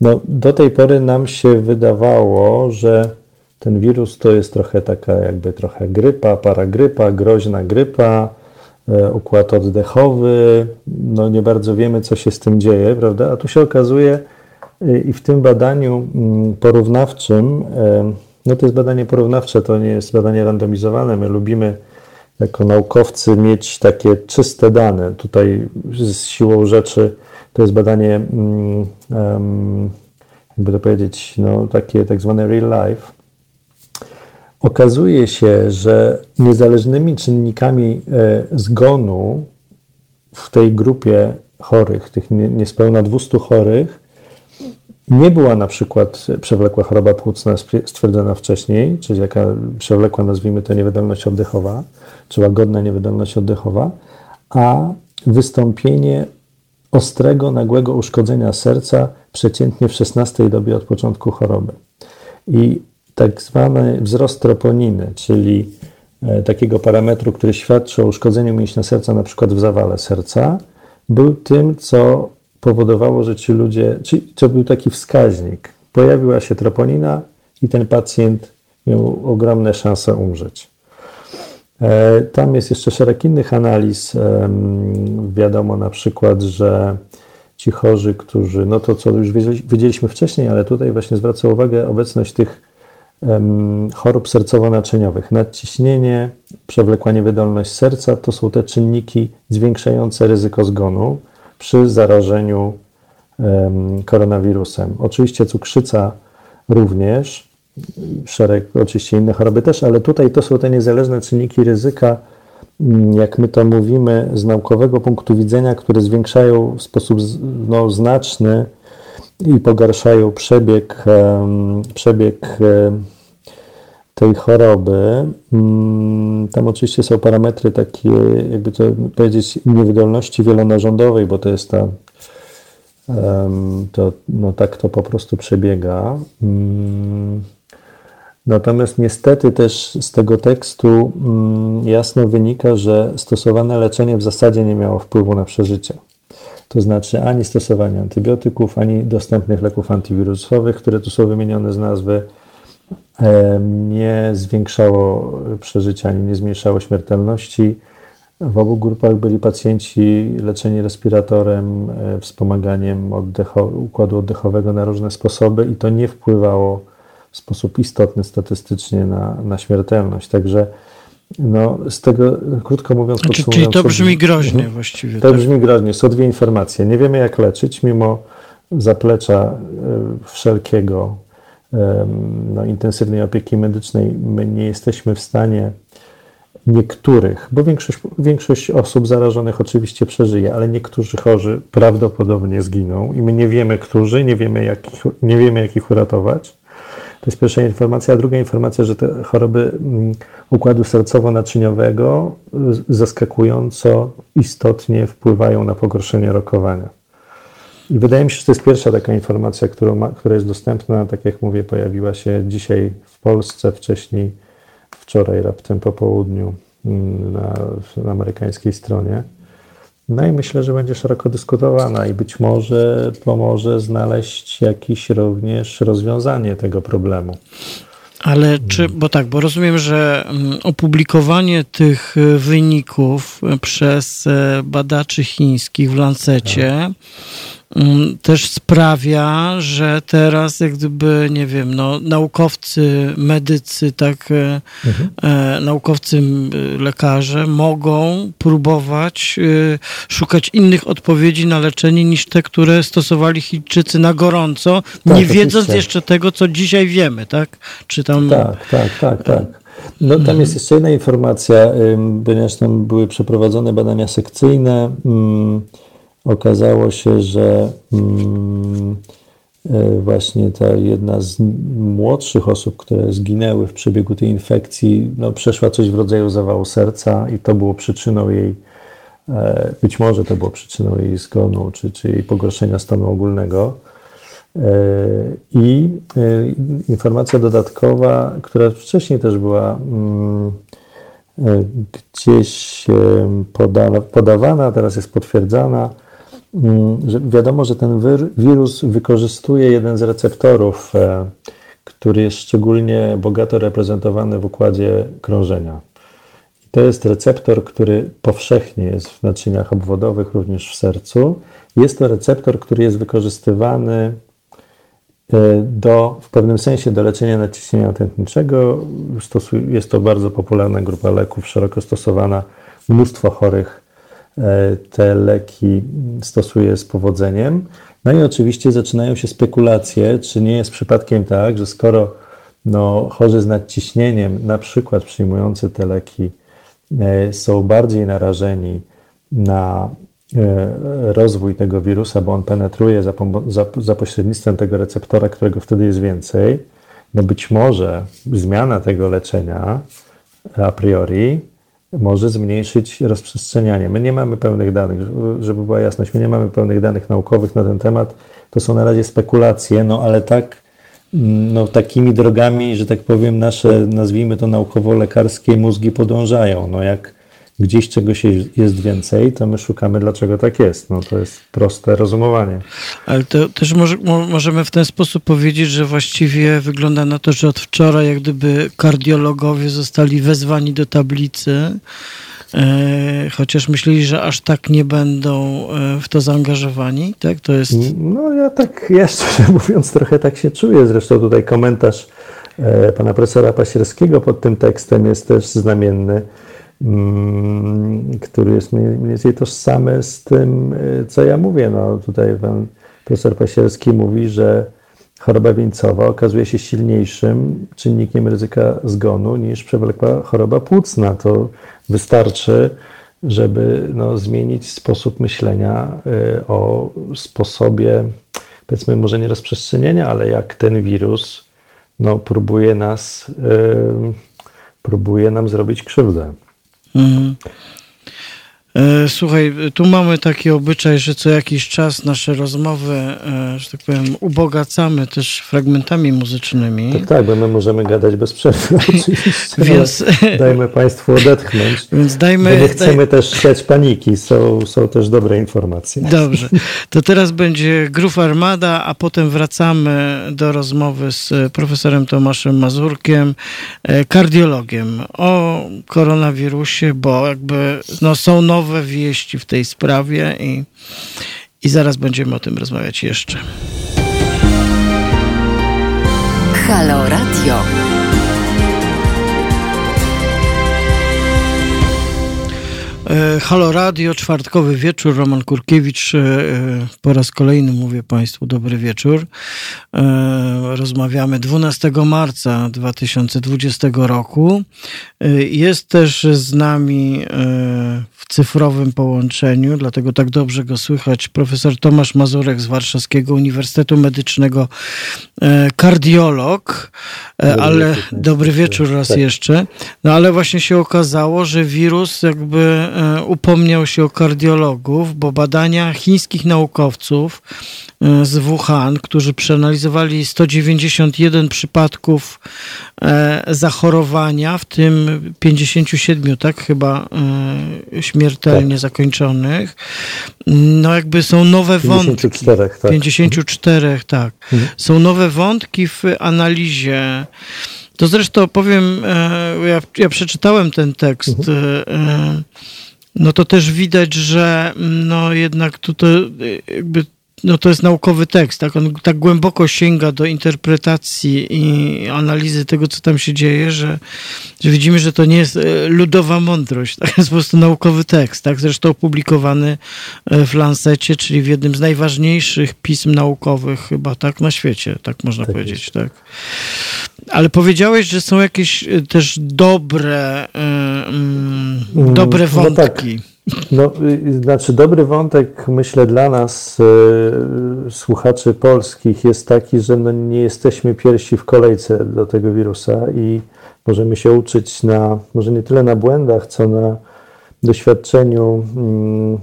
no, do tej pory nam się wydawało, że ten wirus to jest trochę taka jakby trochę grypa, paragrypa, groźna grypa, e, układ oddechowy. No nie bardzo wiemy, co się z tym dzieje, prawda? A tu się okazuje e, i w tym badaniu mm, porównawczym, e, no to jest badanie porównawcze, to nie jest badanie randomizowane. My lubimy jako naukowcy mieć takie czyste dane. Tutaj z siłą rzeczy to jest badanie, um, jakby to powiedzieć, no, takie tak zwane real life. Okazuje się, że niezależnymi czynnikami e, zgonu w tej grupie chorych, tych niespełna 200 chorych, nie była na przykład przewlekła choroba płucna stwierdzona wcześniej, czyli jaka przewlekła, nazwijmy to, niewydolność oddechowa, czy łagodna niewydolność oddechowa, a wystąpienie ostrego, nagłego uszkodzenia serca przeciętnie w 16 dobie od początku choroby. I tak zwany wzrost troponiny, czyli e, takiego parametru, który świadczy o uszkodzeniu mięśnia serca, na przykład w zawale serca, był tym, co powodowało, że ci ludzie, czy to był taki wskaźnik. Pojawiła się troponina i ten pacjent miał ogromne szanse umrzeć. E, tam jest jeszcze szereg innych analiz. Wiadomo na przykład, że ci chorzy, którzy, no to co już wiedzieliśmy wcześniej, ale tutaj właśnie zwraca uwagę obecność tych chorób sercowo-naczyniowych. Nadciśnienie, przewlekła niewydolność serca to są te czynniki zwiększające ryzyko zgonu przy zarażeniu koronawirusem. Oczywiście cukrzyca również, szereg oczywiście inne choroby też, ale tutaj to są te niezależne czynniki ryzyka, mm, jak my to mówimy, z naukowego punktu widzenia, które zwiększają w sposób no, znaczny i pogarszają przebieg, przebieg tej choroby. Mm, tam oczywiście są parametry takie, jakby to powiedzieć, niewydolności wielonarządowej, bo to jest ta, to, no tak to po prostu przebiega. Mm, natomiast niestety też z tego tekstu mm, jasno wynika, że stosowane leczenie w zasadzie nie miało wpływu na przeżycie. To znaczy ani stosowanie antybiotyków, ani dostępnych leków antywirusowych, które tu są wymienione z nazwy, nie zwiększało przeżycia ani nie zmniejszało śmiertelności. W obu grupach byli pacjenci leczeni respiratorem, e, wspomaganiem oddecho, układu oddechowego na różne sposoby i to nie wpływało w sposób istotny statystycznie na, na śmiertelność. Także no, z tego, krótko mówiąc, znaczy, Czyli to brzmi groźnie mhm. właściwie. To tak? brzmi groźnie. Są dwie informacje. Nie wiemy, jak leczyć, mimo zaplecza e, wszelkiego no, intensywnej opieki medycznej. My nie jesteśmy w stanie niektórych, bo większość, większość osób zarażonych oczywiście przeżyje, ale niektórzy chorzy prawdopodobnie zginą i my nie wiemy, którzy, nie wiemy, jak ich, nie wiemy, jak ich uratować. To jest pierwsza informacja. A druga informacja, że te choroby mm, układu sercowo-naczyniowego zaskakująco istotnie wpływają na pogorszenie rokowania. I wydaje mi się, że to jest pierwsza taka informacja, ma, która jest dostępna, tak jak mówię, pojawiła się dzisiaj w Polsce, wcześniej, wczoraj raptem po południu mm, na, na amerykańskiej stronie. No i myślę, że będzie szeroko dyskutowana i być może pomoże znaleźć jakieś również rozwiązanie tego problemu. Ale czy, bo tak, bo rozumiem, że mm, opublikowanie tych y, wyników przez e, badaczy chińskich w Lancecie tak też sprawia, że teraz jak gdyby, nie wiem, no, naukowcy, medycy, tak, e, mhm. e, naukowcy, lekarze mogą próbować e, szukać innych odpowiedzi na leczenie niż te, które stosowali Chińczycy na gorąco, tak, nie wiedząc jeszcze tego, co dzisiaj wiemy, tak? Czy tam... Tak, tak, tak, tak. No tam mhm. jest jeszcze jedna informacja, ponieważ tam były przeprowadzone badania sekcyjne, mm, okazało się, że mm, e, właśnie ta jedna z młodszych osób, które zginęły w przebiegu tej infekcji, no, przeszła coś w rodzaju zawału serca i to było przyczyną jej, e, być może to było przyczyną jej zgonu, czy, czy jej pogorszenia stanu ogólnego. E, I informacja dodatkowa, która wcześniej też była mm, gdzieś podawana, teraz jest potwierdzana, że wiadomo, że ten wirus wykorzystuje jeden z receptorów, e, który jest szczególnie bogato reprezentowany w układzie krążenia. To jest receptor, który powszechnie jest w naczyniach obwodowych, również w sercu. Jest to receptor, który jest wykorzystywany e, do, w pewnym sensie do leczenia nadciśnienia tętniczego. Jest to bardzo popularna grupa leków, szeroko stosowana. Mnóstwo chorych te leki stosuje z powodzeniem. No i oczywiście zaczynają się spekulacje, czy nie jest przypadkiem tak, że skoro no, chorzy z nadciśnieniem, na przykład przyjmujący te leki, e, są bardziej narażeni na e, rozwój tego wirusa, bo on penetruje za, za, za pośrednictwem tego receptora, którego wtedy jest więcej, no być może zmiana tego leczenia a priori może zmniejszyć rozprzestrzenianie. My nie mamy pełnych danych, żeby była jasność, my nie mamy pełnych danych naukowych na ten temat. To są na razie spekulacje, no ale tak, mm, no, takimi drogami, że tak powiem, nasze, nazwijmy to naukowo-lekarskie mózgi podążają. No jak gdzieś czegoś jest więcej, to my szukamy, dlaczego tak jest. No to jest proste rozumowanie. Ale to też może, możemy w ten sposób powiedzieć, że właściwie wygląda na to, że od wczoraj jak gdyby kardiologowie zostali wezwani do tablicy, e, chociaż myśleli, że aż tak nie będą e, w to zaangażowani, tak? To jest... No ja tak, ja szczerze mówiąc trochę tak się czuję, zresztą tutaj komentarz e, pana profesora Pasierskiego pod tym tekstem jest też znamienny Mm, który jest mniej więcej tożsamy z tym, y, co ja mówię. No, tutaj pan profesor Pasierski mówi, że choroba wieńcowa okazuje się silniejszym czynnikiem ryzyka zgonu niż przewlekła choroba płucna. To wystarczy, żeby no, zmienić sposób myślenia y, o sposobie, powiedzmy, może nie rozprzestrzenienia, ale jak ten wirus no, próbuje nas, yy, próbuje nam zrobić krzywdę. Mhm. E, słuchaj, tu mamy taki obyczaj, że co jakiś czas nasze rozmowy, e, że tak powiem, ubogacamy też fragmentami muzycznymi. Tak, tak, bo my możemy gadać bez przerwy oczywiście. Więc dajmy Państwu odetchnąć. Więc dajmy, bo nie chcemy daj... też siać paniki, są, są też dobre informacje. Dobrze, to teraz będzie Grów Armada, a potem wracamy do rozmowy z profesorem Tomaszem Mazurkiem, e, kardiologiem o koronawirusie, bo jakby no, są nowe nowe wieści w tej sprawie i, i zaraz będziemy o tym rozmawiać jeszcze. Halo Radio. Halo Radio, czwartkowy wieczór, Roman Kurkiewicz. E, e, po raz kolejny mówię Państwu dobry wieczór. Rozmawiamy 12 marca 2020 roku. Jest też z nami w cyfrowym połączeniu, dlatego tak dobrze go słychać, profesor Tomasz Mazurek z Warszawskiego Uniwersytetu Medycznego, kardiolog, dobry ale wieczór, dobry wieczór raz tak. jeszcze. No ale właśnie się okazało, że wirus jakby E, upomniał się o kardiologów, bo badania chińskich naukowców e, z Wuhan, którzy przeanalizowali 191 przypadków e, zachorowania, w tym 57, tak chyba śmiertelnie tak. zakończonych. No jakby są nowe 54, wątki. Tak. 54, tak. Mhm. Są nowe wątki w analizie to zresztą powiem, ja, ja przeczytałem ten tekst. Mhm no to też widać, że mm, no jednak tutaj jakby no to jest naukowy tekst, tak? On tak głęboko sięga do interpretacji i analizy tego, co tam się dzieje, że, że widzimy, że to nie jest e, ludowa mądrość, tak? To jest po prostu naukowy tekst, tak? Zresztą opublikowany e, w Lancecie, czyli w jednym z najważniejszych pism naukowych chyba, tak? Na świecie, tak można tak powiedzieć, jest. tak? Ale powiedziałeś, że są jakieś e, też dobre, um, dobre wątki. No tak. No, znaczy dobry wątek, myślę, dla nas, y, słuchaczy polskich, jest taki, że no nie jesteśmy pierwsi w kolejce do tego wirusa i możemy się uczyć na, może nie tyle na błędach, co na doświadczeniu mm,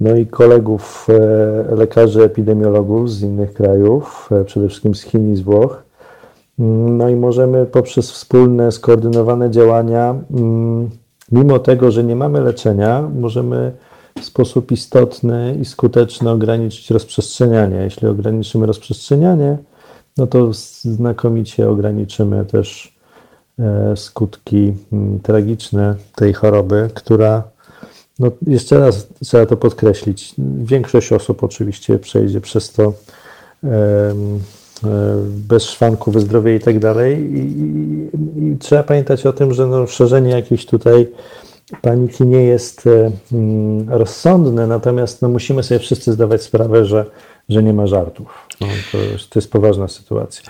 no i kolegów e, lekarzy epidemiologów z innych krajów, e, przede wszystkim z Chin i z Włoch. No i możemy poprzez wspólne, skoordynowane działania mm, mimo tego, że nie mamy leczenia, możemy w sposób istotny i skuteczny ograniczyć rozprzestrzenianie. Jeśli ograniczymy rozprzestrzenianie, no to znakomicie ograniczymy też e, skutki mm, tragiczne tej choroby, która, no jeszcze raz trzeba to podkreślić, większość osób oczywiście przejdzie przez to E, bez szwanku wyzdrowieje i tak dalej. I, trzeba pamiętać o tym, że no, szerzenie jakiejś tutaj paniki nie jest e, mm, rozsądne, natomiast no, musimy sobie wszyscy zdawać sprawę, że, że nie ma żartów. No, to, to jest poważna sytuacja.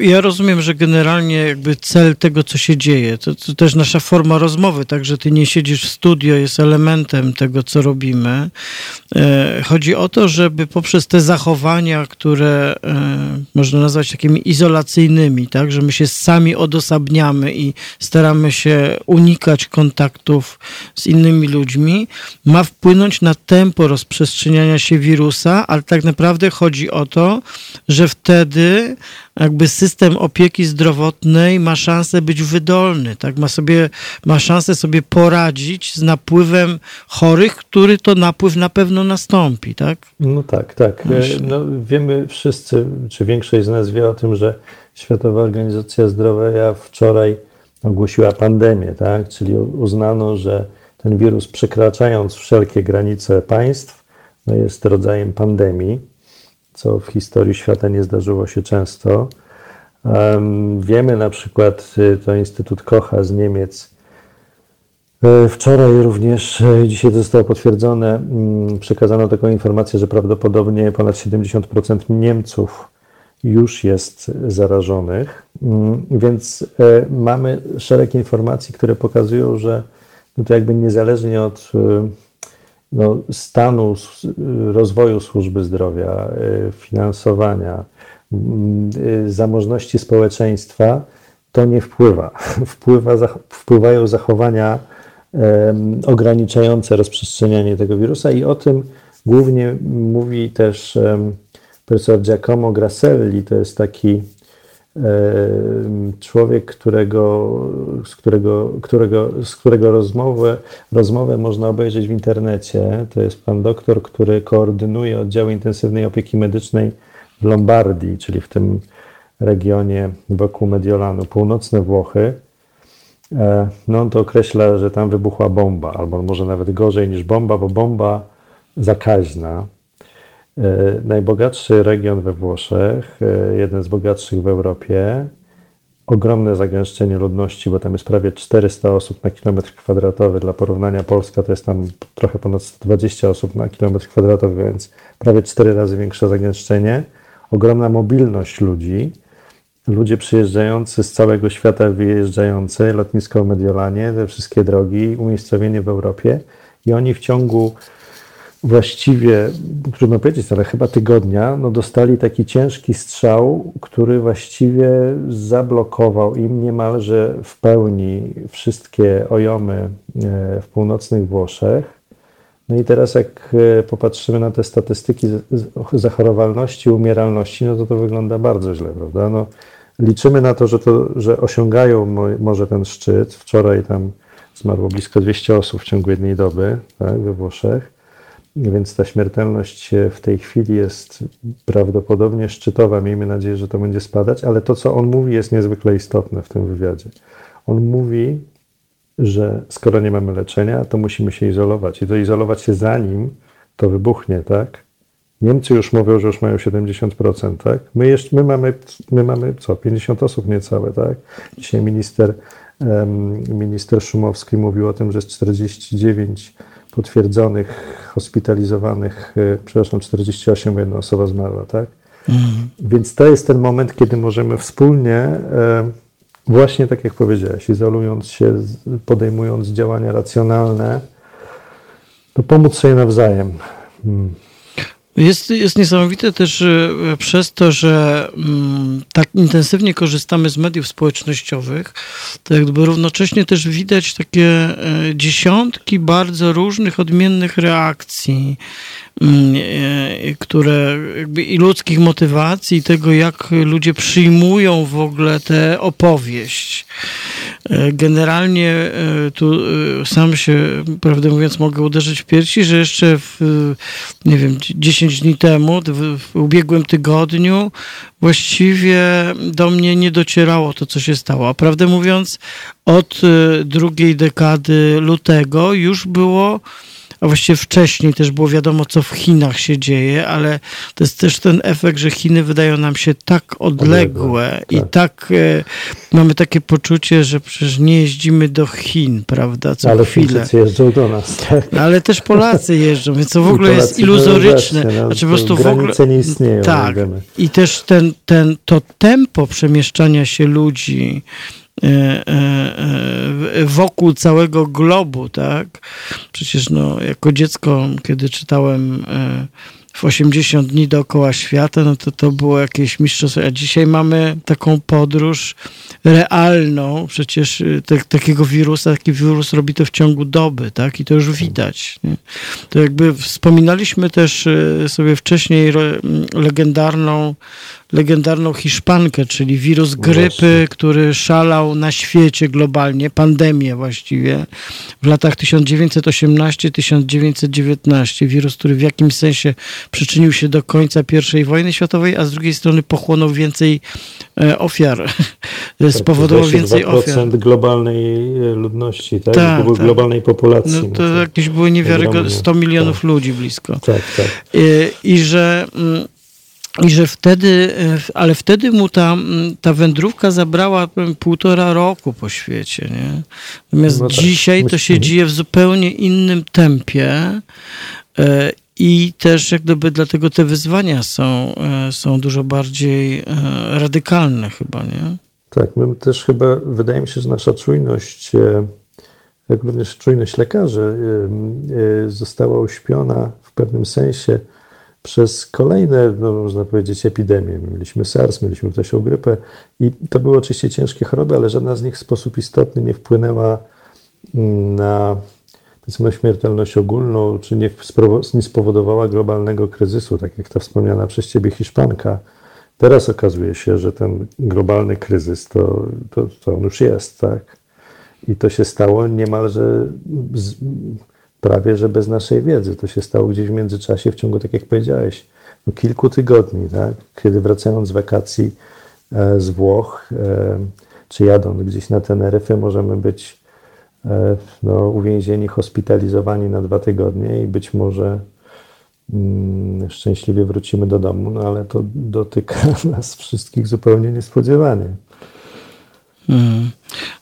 Ja rozumiem, że generalnie jakby cel tego, co się dzieje, to, to, też nasza forma rozmowy, tak, że ty nie siedzisz w studio, jest elementem tego, co robimy. E, chodzi o to, żeby poprzez te zachowania, które e, można nazwać takimi izolacyjnymi, tak, że my się sami odosobniamy i staramy się unikać kontaktów z innymi ludźmi, ma wpłynąć na tempo rozprzestrzeniania się wirusa, ale tak naprawdę naprawdę chodzi o to, że wtedy jakby system opieki zdrowotnej ma szansę być wydolny, tak? Ma sobie, ma szansę sobie poradzić z napływem chorych, który to napływ na pewno nastąpi, tak? No tak, tak. No, wiemy wszyscy, czy większość z nas wie o tym, że Światowa Organizacja Zdrowia wczoraj ogłosiła pandemię, tak? Czyli uznano, że ten wirus przekraczając wszelkie granice państw, no jest rodzajem pandemii, co w historii świata nie zdarzyło się często. Wiemy na przykład, y, to Instytut Kocha z Niemiec, y, Wczoraj również, y, dzisiaj zostało potwierdzone, mm, przekazano taką informację, że prawdopodobnie ponad 70% Niemców już jest zarażonych. Mm, więc mamy szereg informacji, które pokazują, że no to jakby niezależnie od no, stanu rozwoju służby zdrowia, y, finansowania, y, zamożności społeczeństwa, to nie wpływa. wpływa wpływają zachowania ograniczające rozprzestrzenianie tego wirusa i o tym głównie mówi też profesor Giacomo Grasselli, to jest taki człowiek, którego, z którego, którego, z którego rozmowę, rozmowę można obejrzeć w internecie. To jest pan doktor, który koordynuje oddział intensywnej opieki medycznej w Lombardii, czyli w tym regionie wokół Mediolanu, północne Włochy. E, no on to określa, że tam wybuchła bomba, albo może nawet gorzej niż bomba, bo bomba zakaźna, najbogatszy region we Włoszech, e, jeden z bogatszych w Europie, ogromne zagęszczenie ludności, bo tam jest prawie 400 osób na kilometr kwadratowy. Dla porównania Polska to jest tam trochę ponad 120 osób na kilometr kwadratowy, więc prawie 4 razy większe zagęszczenie. Ogromna mobilność ludzi, ludzie przyjeżdżający z całego świata, wyjeżdżający, lotnisko w Mediolanie, te wszystkie drogi, umiejscowienie w Europie i oni w ciągu właściwie, trudno powiedzieć, ale chyba tygodnia, no dostali taki ciężki strzał, który właściwie zablokował im niemalże w pełni wszystkie ojomy e, w północnych Włoszech. No i teraz jak e, popatrzymy na te statystyki zachorowalności, umieralności, no to to wygląda bardzo źle, prawda? No, liczymy na to, że, to, że osiągają może ten szczyt. Wczoraj tam zmarło blisko 200 osób w ciągu jednej doby tak, we Włoszech. Więc ta śmiertelność w tej chwili jest prawdopodobnie szczytowa. Miejmy nadzieję, że to będzie spadać, ale to, co on mówi, jest niezwykle istotne w tym wywiadzie. On mówi, że skoro nie mamy leczenia, to musimy się izolować i to izolować się zanim to wybuchnie, tak? Niemcy już mówią, że już mają 70%, tak? My, jeszcze, my, mamy, my mamy co? 50 osób niecałe, tak? Dzisiaj minister, minister Szumowski mówił o tym, że jest 49 potwierdzonych, hospitalizowanych, e, przepraszam, 48, jedna osoba zmarła, tak? Mhm. Więc to jest ten moment, kiedy możemy wspólnie, e, właśnie tak jak powiedziałeś, izolując się, podejmując działania racjonalne, to pomóc sobie nawzajem. Jest, jest niesamowite też przez to, że mm, tak intensywnie korzystamy z mediów społecznościowych, to jakby równocześnie też widać takie e, dziesiątki bardzo różnych, odmiennych reakcji które jakby i ludzkich motywacji, tego, jak ludzie przyjmują w ogóle tę opowieść. E, generalnie e, tu sam się, prawdę mówiąc, mogę uderzyć w piersi, że jeszcze w, nie wiem, 10 dni temu, w ubiegłym tygodniu, właściwie do mnie nie docierało to, co się stało. A prawdę mówiąc, od drugiej dekady lutego już było a właściwie wcześniej też było wiadomo, co w Chinach się dzieje, ale to jest też ten efekt, że Chiny wydają nam się tak odległe i tak, tak e, mamy takie poczucie, że przecież nie jeździmy do Chin, prawda, co ale chwilę. Chińczycy jeżdżą do nas. Tak? Ale też Polacy jeżdżą, więc to w ogóle jest iluzoryczne. No, znaczy, po prostu w ogóle, nie istnieją. Tak. I też ten, ten, to tempo przemieszczania się ludzi wokół całego globu, tak? Przecież no, jako dziecko, kiedy czytałem w 80 dni dookoła świata, no to to było jakieś mistrzostwo. A dzisiaj mamy taką podróż realną. Przecież y, te, takiego wirusa, taki wirus robi to w ciągu doby, tak? I to już widać. Nie? To jakby wspominaliśmy też y, sobie wcześniej legendarną legendarną Hiszpankę, czyli wirus no grypy, który szalał na świecie globalnie, pandemię właściwie, w latach 1918-1919. Wirus, który w jakimś sensie przyczynił się do końca I wojny światowej, a z drugiej strony pochłonął więcej e, ofiar, spowodował więcej ofiar. globalnej e, ludności, tak? tak, tak. globalnej populacji. No to, no jakieś były niewiarygodne, 100 milionów tak. ludzi blisko. Tak, tak. I, i że mm, i że wtedy, e, ale wtedy mu ta, ta wędrówka zabrała półtora roku po świecie. Nie? Natomiast no tak, dzisiaj to się dzieje w zupełnie innym tempie. E, I też jak gdyby dlatego te wyzwania są, e, są dużo bardziej radykalne chyba, nie? Tak, my też chyba, wydaje mi się, że nasza czujność, jak również czujność lekarzy została uśpiona w pewnym sensie przez kolejne, no, można powiedzieć, epidemie. Mieliśmy SARS, mieliśmy ptasią grypę i to były oczywiście ciężkie choroby, ale żadna z nich w sposób istotny nie wpłynęła mm, na śmiertelność ogólną, czy nie, nie spowodowała globalnego kryzysu, tak jak ta wspomniana przez Ciebie Hiszpanka. Teraz okazuje się, że ten globalny kryzys to, to, to on już jest, tak? I to się stało niemalże z, prawie że bez naszej wiedzy. To się stało gdzieś w międzyczasie, w ciągu, tak jak powiedziałeś, no, kilku tygodni, tak? kiedy wracając z wakacji e, z Włoch, e, czy jadąc gdzieś na Teneryfę, możemy być e, no, uwięzieni, hospitalizowani na dwa tygodnie i być może szczęśliwie wrócimy do domu, no ale to dotyka nas wszystkich zupełnie niespodziewanie. Mhm.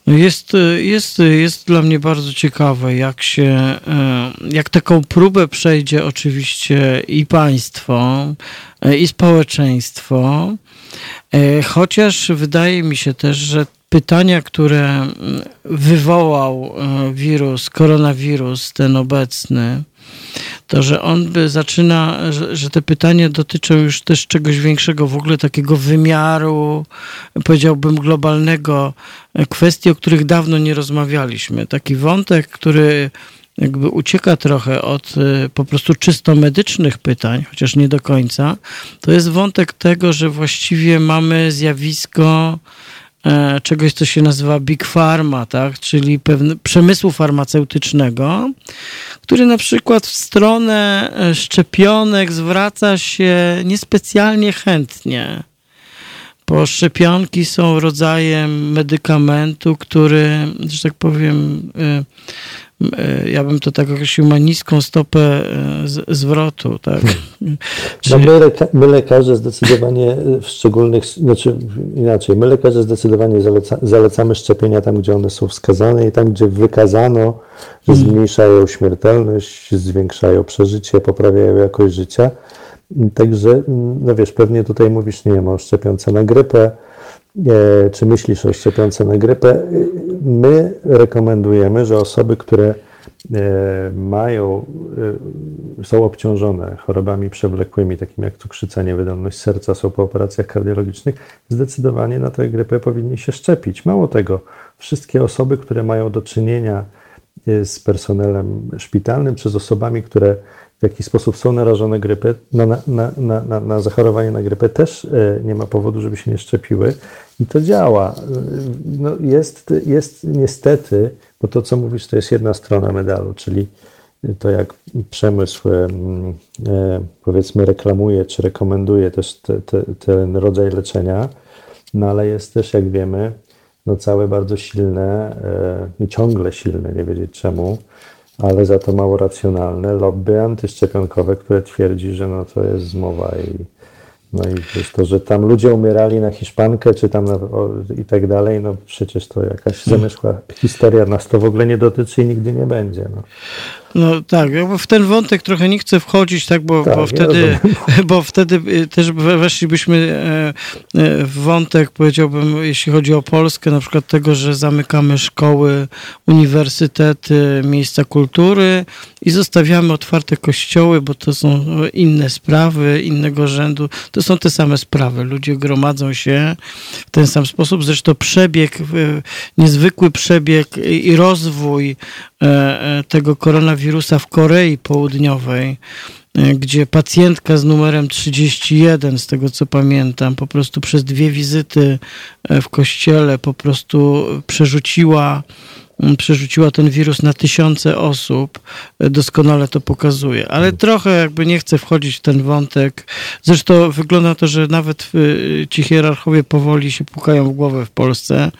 No jest, jest, jest dla mnie bardzo ciekawe, jak się, e, jak taką próbę przejdzie oczywiście i państwo, i społeczeństwo, chociaż wydaje mi się też, że pytania, które wywołał wirus, koronawirus, ten obecny, to że on by zaczyna, że, że, te pytania dotyczą już też czegoś większego, w ogóle takiego wymiaru, powiedziałbym, globalnego, kwestii, o których dawno nie rozmawialiśmy. Taki wątek, który jakby ucieka trochę od e, po prostu czysto medycznych pytań, chociaż nie do końca, to jest wątek tego, że właściwie mamy zjawisko E, czegoś, co się nazywa Big Pharma, tak? czyli pewne, przemysłu farmaceutycznego, który na przykład w stronę e, szczepionek zwraca się niespecjalnie chętnie. Bo szczepionki są rodzajem medykamentu, który, że tak powiem, e, ja bym to tak określił, ma niską stopę e, z, zwrotu. Tak? No my, my, lekarze zdecydowanie w szczególnych, znaczy inaczej, my lekarze zdecydowanie zaleca, zalecamy szczepienia tam, gdzie one są wskazane i tam, gdzie wykazano, że hmm. zmniejszają śmiertelność, zwiększają przeżycie, poprawiają jakość życia. Także, no wiesz, pewnie tutaj mówisz, nie wiem, o szczepionce na grypę, E, czy myślisz o szczepionce na grypę? My rekomendujemy, że osoby, które e, mają, e, są obciążone chorobami przewlekłymi, takimi jak cukrzyca, niewydolność serca, są po operacjach kardiologicznych, zdecydowanie na tę grypę powinni się szczepić. Mało tego, wszystkie osoby, które mają do czynienia z personelem szpitalnym, czy z osobami, które w jakiś sposób są narażone grypę, na, na, na, na, zachorowanie na grypę, też nie ma powodu, żeby się nie szczepiły. I to działa. No jest, jest niestety, bo to, co mówisz, to jest jedna strona medalu, czyli to, jak przemysł, e, powiedzmy, reklamuje czy rekomenduje też te, te, ten rodzaj leczenia, no ale jest też, jak wiemy, no całe bardzo silne e, i ciągle silne, nie wiedzieć czemu, ale za to mało racjonalne lobby antyszczepionkowe, które twierdzi, że no to jest zmowa i no i wiesz, to, że tam ludzie umierali na Hiszpankę, czy tam na, o, i tak dalej, no przecież to jakaś zamierzchła historia, nas to w ogóle nie dotyczy i nigdy nie będzie. No. No tak, w ten wątek trochę nie chcę wchodzić, tak, bo, Tak, bo, ja wtedy, bo wtedy też we- weszlibyśmy e, e, w wątek, powiedziałbym, jeśli chodzi o Polskę, na przykład tego, że zamykamy szkoły, uniwersytety, miejsca kultury i zostawiamy otwarte kościoły, bo to są inne sprawy, innego rzędu. To są te same sprawy. Ludzie gromadzą się w ten sam sposób. Zresztą przebieg, niezwykły przebieg i rozwój e, tego koronawirusa w Korei Południowej, e, gdzie pacjentka z numerem 31, z tego co pamiętam, po prostu przez dwie wizyty e, w kościele po prostu przerzuciła m, przerzuciła ten wirus na tysiące osób, e, doskonale to pokazuje. Ale trochę jakby nie chcę wchodzić w ten wątek. Zresztą wygląda to, że nawet y, ci hierarchowie powoli się pukają w głowę w Polsce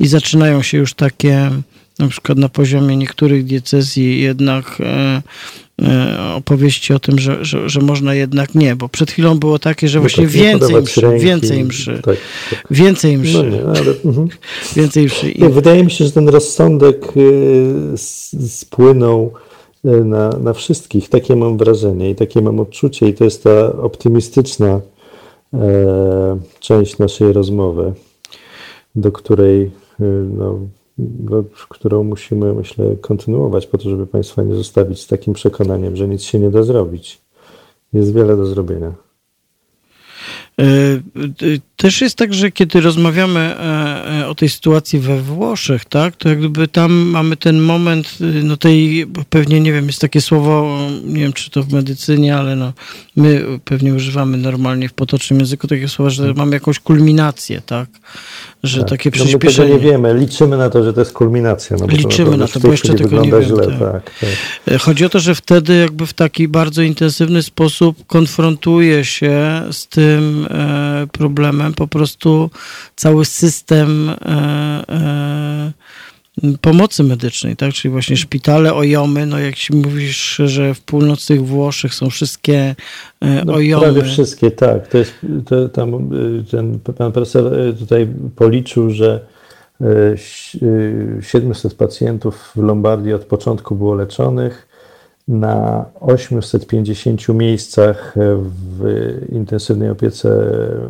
i zaczynają się już takie na przykład na poziomie niektórych diecezji jednak e, e, opowieści o tym, że, że, że można jednak nie, bo przed chwilą było takie, że właśnie No tak, nie więcej mszy, ręki, więcej mszy, Tak, tak. więcej No mszy, nie, ale... Mhm. więcej mszy. I, wydaje mi się, że ten rozsądek y, spłynął y, na, na wszystkich. Takie mam wrażenie i takie mam odczucie, i to jest ta optymistyczna e, część naszej rozmowy, do której, y, no, no, którą musimy, myślę, kontynuować, po to, żeby Państwa nie zostawić z takim przekonaniem, że nic się nie da zrobić. Jest wiele do zrobienia. E, e, Też jest tak, że kiedy rozmawiamy e, e, o tej sytuacji we Włoszech, tak, to jak gdyby tam mamy ten moment, y, no tej, pewnie nie wiem, jest takie słowo, nie wiem czy to w medycynie, ale no, my pewnie używamy normalnie w potocznym języku takiego słowa, że mamy jakąś kulminację, tak, że Tak. takie no my przyspieszenie. nie wiemy. Liczymy na to, że to jest kulminacja. No Liczymy naprawdę na to, bo jeszcze tego nie wygląda wiem, źle. tak. Tak, tak. Chodzi o to, że wtedy jakby w taki bardzo intensywny sposób konfrontuje się z tym e, problemem po prostu cały system e, e, pomocy medycznej, tak? Czyli właśnie szpitale, ojomy, no jak się mówisz, że w północnych Włoszech są wszystkie e, No, ojomy. prawie wszystkie, tak. To jest, to, tam, ten pan profesor tutaj policzył, że y, ś- y, 700 pacjentów w Lombardii od początku było leczonych. Na 850 miejscach w intensywnej opiece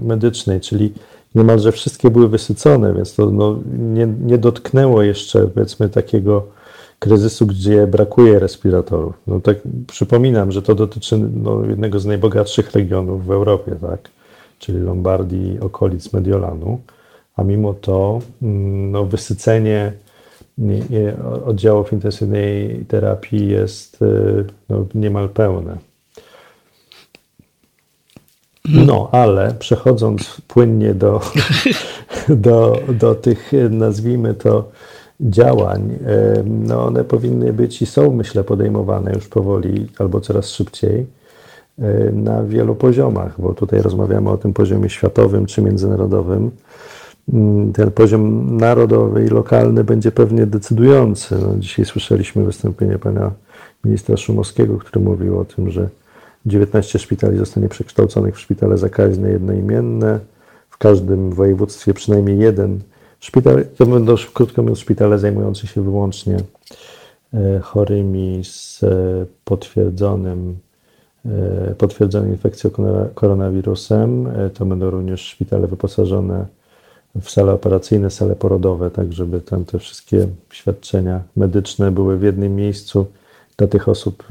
medycznej, czyli niemalże wszystkie były wysycone, więc to no, nie, nie dotknęło jeszcze powiedzmy takiego kryzysu, gdzie brakuje respiratorów. No tak przypominam, że to dotyczy no, jednego z najbogatszych regionów w Europie, tak? czyli Lombardii okolic Mediolanu, a mimo to mm, no, wysycenie oddziałów intensywnej terapii jest y, no, niemal pełne. No, ale przechodząc płynnie do, do, do tych, nazwijmy to, działań, e, no one powinny być i są, myślę, podejmowane już powoli albo coraz szybciej e, na wielu poziomach, bo tutaj rozmawiamy o tym poziomie światowym czy międzynarodowym. Mm, Ten poziom narodowy i lokalny będzie pewnie decydujący. No, dzisiaj słyszeliśmy wystąpienie pana ministra Szumowskiego, który mówił o tym, że 19 szpitali zostanie przekształconych w szpitale zakaźne jednoimienne. W każdym województwie przynajmniej jeden szpital. To będą, krótko mówiąc, szpitale zajmujące się wyłącznie e, chorymi z e, potwierdzonym, e, potwierdzoną infekcją korona- koronawirusem. To będą również szpitale wyposażone w sale operacyjne, sale porodowe, tak żeby tam te wszystkie świadczenia medyczne były w jednym miejscu dla tych osób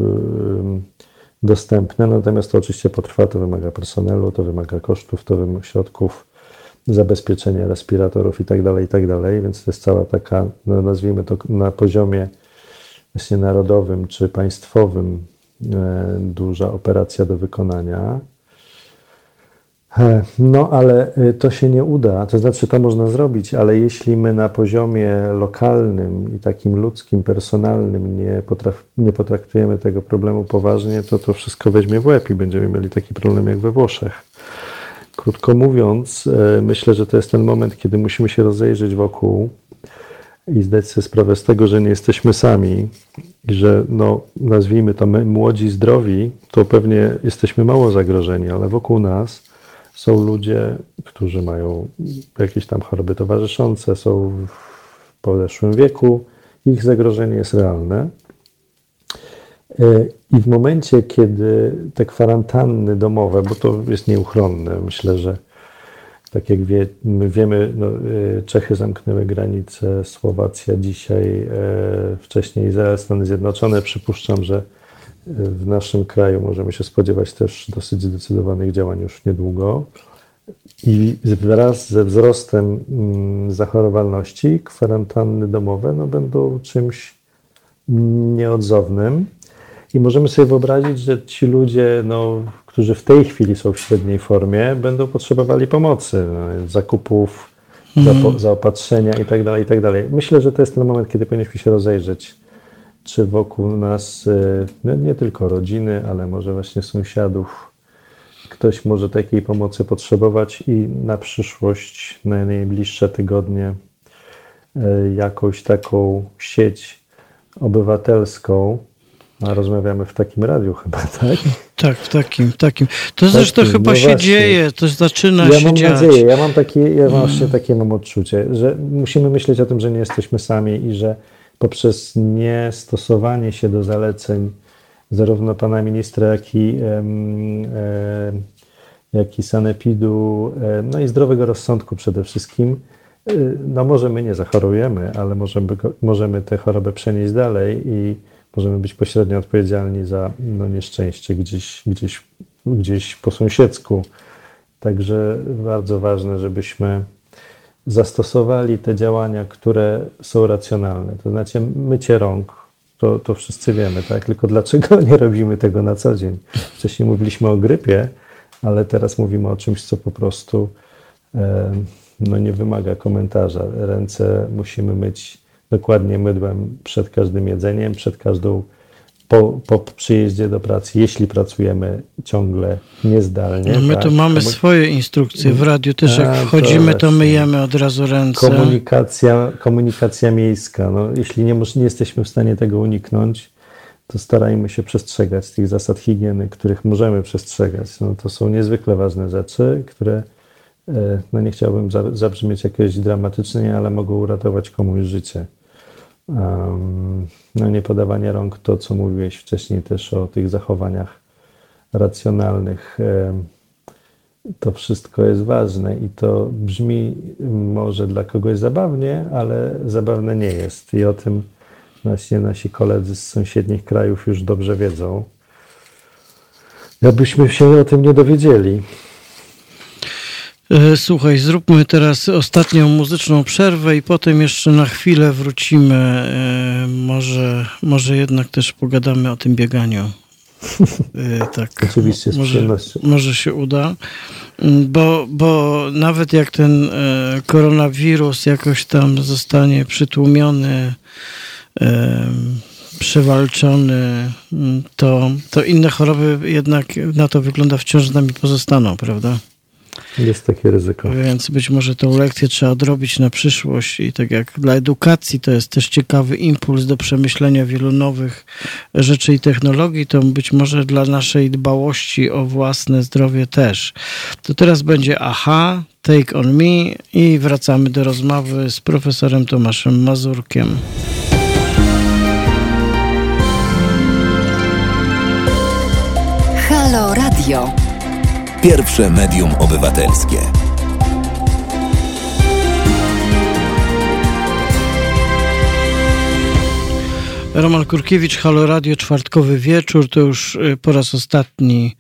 dostępne. Natomiast to oczywiście potrwa, to wymaga personelu, to wymaga kosztów, to wymaga środków, zabezpieczenia respiratorów tak i tak dalej. Więc to jest cała taka, no nazwijmy to na poziomie właśnie narodowym czy państwowym e, duża operacja do wykonania. No, ale e, to się nie uda. To znaczy, to można zrobić, ale jeśli my na poziomie lokalnym i takim ludzkim, personalnym nie, potraf, nie potraktujemy tego problemu poważnie, to to wszystko weźmie w łeb i będziemy mieli taki problem jak we Włoszech. Krótko mówiąc, e, myślę, że to jest ten moment, kiedy musimy się rozejrzeć wokół i zdać sobie sprawę z tego, że nie jesteśmy sami i że, no, nazwijmy to my, młodzi, zdrowi, to pewnie jesteśmy mało zagrożeni, ale wokół nas są ludzie, którzy mają jakieś tam choroby towarzyszące, są w podeszłym wieku, ich zagrożenie jest realne. I w momencie, kiedy te kwarantanny domowe, bo to jest nieuchronne, myślę, że tak jak wie, my wiemy, no, Czechy zamknęły granice, Słowacja dzisiaj, wcześniej Izrael, Stany Zjednoczone. Przypuszczam, że w naszym kraju możemy się spodziewać też dosyć zdecydowanych działań już niedługo. I wraz ze wzrostem mm, zachorowalności kwarantanny domowe no, będą czymś nieodzownym. I możemy sobie wyobrazić, że ci ludzie, no, którzy w tej chwili są w średniej formie, będą potrzebowali pomocy, no, zakupów, mm. zaopatrzenia itd., tak itd. Tak Myślę, że to jest ten moment, kiedy powinniśmy się rozejrzeć czy wokół nas e, no nie tylko rodziny, ale może właśnie sąsiadów. Ktoś może takiej pomocy potrzebować i na przyszłość, na najbliższe tygodnie, e, jakąś taką sieć obywatelską. A rozmawiamy w takim radiu chyba, tak? Tak, w takim, takim. To zresztą chyba no się właśnie. dzieje, to zaczyna ja się mam dziać. Nadzieję, ja mam takie, ja właśnie mm. takie mam odczucie, że musimy myśleć o tym, że nie jesteśmy sami i że poprzez niestosowanie się do zaleceń zarówno pana ministra, jak i, jak i sanepidu, no i zdrowego rozsądku przede wszystkim, e, no może my nie zachorujemy, ale możemy, możemy tę chorobę przenieść dalej i możemy być pośrednio odpowiedzialni za no, nieszczęście gdzieś, gdzieś, gdzieś po sąsiedzku. Także bardzo ważne, żebyśmy zastosowali te działania, które są racjonalne. To znaczy mycie rąk, to, to wszyscy wiemy, tak? Tylko dlaczego nie robimy tego na co dzień? Wcześniej mówiliśmy o grypie, ale teraz mówimy o czymś, co po prostu e, no nie wymaga komentarza. Ręce musimy myć dokładnie mydłem przed każdym jedzeniem, przed każdą po, po przyjeździe do pracy, jeśli pracujemy ciągle niezdalnie. No my tak, tu mamy swoje instrukcje w radiu też, jak wchodzimy, to, to myjemy od razu ręce. Komunikacja, komunikacja miejska. No, jeśli nie, nie jesteśmy w stanie tego uniknąć, to starajmy się przestrzegać tych zasad higieny, których możemy przestrzegać. No, to są niezwykle ważne rzeczy, które e, no nie chciałbym zabrzmieć jakieś dramatycznie, ale mogą uratować komuś życie no nie podawanie rąk, to co mówiłeś wcześniej też o tych zachowaniach racjonalnych. To wszystko jest ważne i to brzmi może dla kogoś zabawnie, ale zabawne nie jest. I o tym właśnie nasi koledzy z sąsiednich krajów już dobrze wiedzą. Jakbyśmy się o tym nie dowiedzieli. E, słuchaj, zróbmy teraz ostatnią muzyczną przerwę i potem jeszcze na chwilę wrócimy. E, może, może jednak też pogadamy o tym bieganiu. E, tak. Oczywiście, z może, może się uda. Mm, bo, bo nawet jak ten koronawirus jakoś tam zostanie przytłumiony, przewalczony, mm, to, to inne choroby jednak na to wygląda wciąż z nami pozostaną, prawda? Jest takie ryzyko. Więc być może tą lekcję trzeba odrobić na przyszłość i tak jak dla edukacji to jest też ciekawy impuls do przemyślenia wielu nowych rzeczy i technologii, to być może dla naszej dbałości o własne zdrowie też. To teraz będzie aha, take on me i wracamy do rozmowy z profesorem Tomaszem Mazurkiem. Halo Radio. Pierwsze medium obywatelskie. Roman Kurkiewicz, Halo Radio, czwartkowy wieczór. To już y, po raz ostatni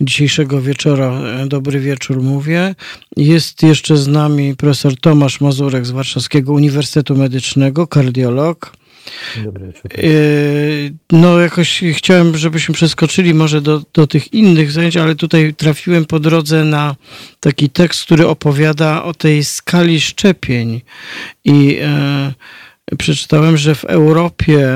dzisiejszego wieczora. Y, dobry wieczór mówię. Jest jeszcze z nami profesor Tomasz Mazurek z Warszawskiego Uniwersytetu Medycznego, kardiolog. Dobry No jakoś chciałem, żebyśmy przeskoczyli może do, do tych innych zajęć, ale tutaj trafiłem po drodze na taki tekst, który opowiada o tej skali szczepień. I e, przeczytałem, że w Europie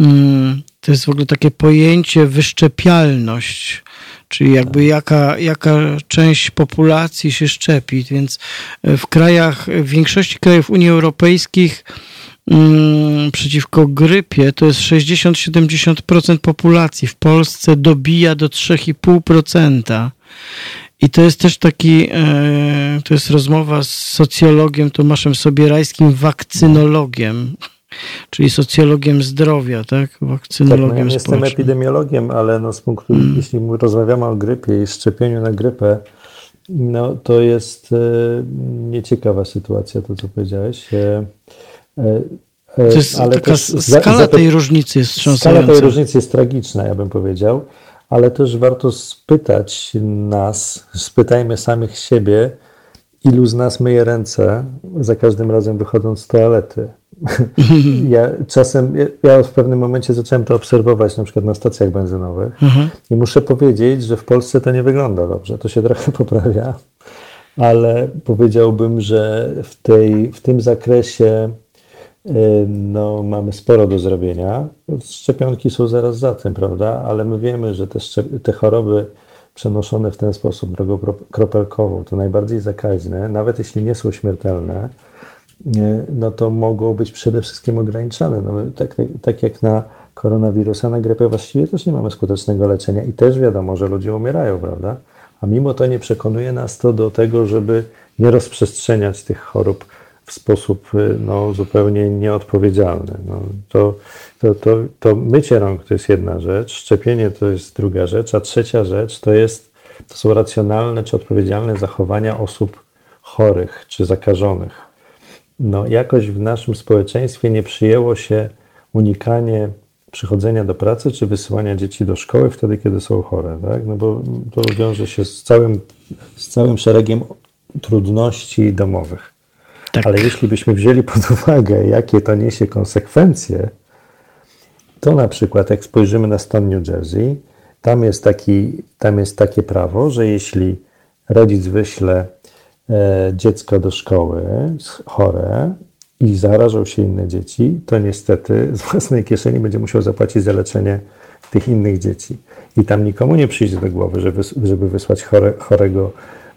mm, to jest w ogóle takie pojęcie wyszczepialność, czyli jakby jaka, jaka część populacji się szczepi, więc w krajach, w większości krajów Unii Europejskiej Mm, przeciwko grypie to jest 60-70% populacji. W Polsce dobija do 3,5%. I to jest też taki, e, to jest rozmowa z socjologiem Tomaszem Sobierajskim, wakcynologiem. czyli socjologiem zdrowia, tak? Tak, no Wakcynologiem ja nie jestem społecznym. epidemiologiem, ale no z punktu, jeśli rozmawiamy o grypie i szczepieniu na grypę, no to jest e, nieciekawa sytuacja, to co powiedziałeś. E, e, jest ale taka za- skala za to- tej różnicy jest Skala wstrząsająca. tej różnicy jest tragiczna, ja bym powiedział, ale też warto spytać nas, spytajmy samych siebie, ilu z nas myje ręce za każdym razem wychodząc z toalety. Ja czasem, ja- w pewnym momencie zacząłem to obserwować na przykład na stacjach benzynowych i muszę powiedzieć, że w Polsce to nie wygląda dobrze. To się trochę poprawia, ale powiedziałbym, że w, tej, w tym zakresie no, mamy sporo do zrobienia. Szczepionki są zaraz za tym, prawda? Ale my wiemy, że te, te choroby przenoszone w ten sposób drogą kro- kropelkową, to najbardziej zakaźne, nawet jeśli nie są śmiertelne, no to mogą być przede wszystkim ograniczane. No, tak, tak, tak jak na koronawirusa, na grypę właściwie też nie mamy skutecznego leczenia i też wiadomo, że ludzie umierają, prawda? A mimo to nie przekonuje nas to do tego, żeby nie rozprzestrzeniać tych chorób w sposób y, no, zupełnie nieodpowiedzialny. No, to, to, to, to mycie rąk to jest jedna rzecz, szczepienie to jest druga rzecz, a trzecia rzecz to, jest, to są racjonalne czy odpowiedzialne zachowania osób chorych czy zakażonych no, jakoś w naszym społeczeństwie nie przyjęło się unikanie przychodzenia do pracy czy wysyłania dzieci do szkoły wtedy, kiedy są chore, tak? No bo to wiąże się z całym, z całym szeregiem trudności domowych. Tak. Ale jeśli byśmy wzięli pod uwagę, jakie to niesie konsekwencje, to na przykład jak spojrzymy na stan New Jersey, tam jest, taki, tam jest takie prawo, że jeśli rodzic wyśle e, dziecko do szkoły chore i zarażą się inne dzieci, to niestety z własnej kieszeni będzie musiał zapłacić za leczenie tych innych dzieci. I tam nikomu nie przyjdzie do głowy, żeby, żeby wysłać chore, chorego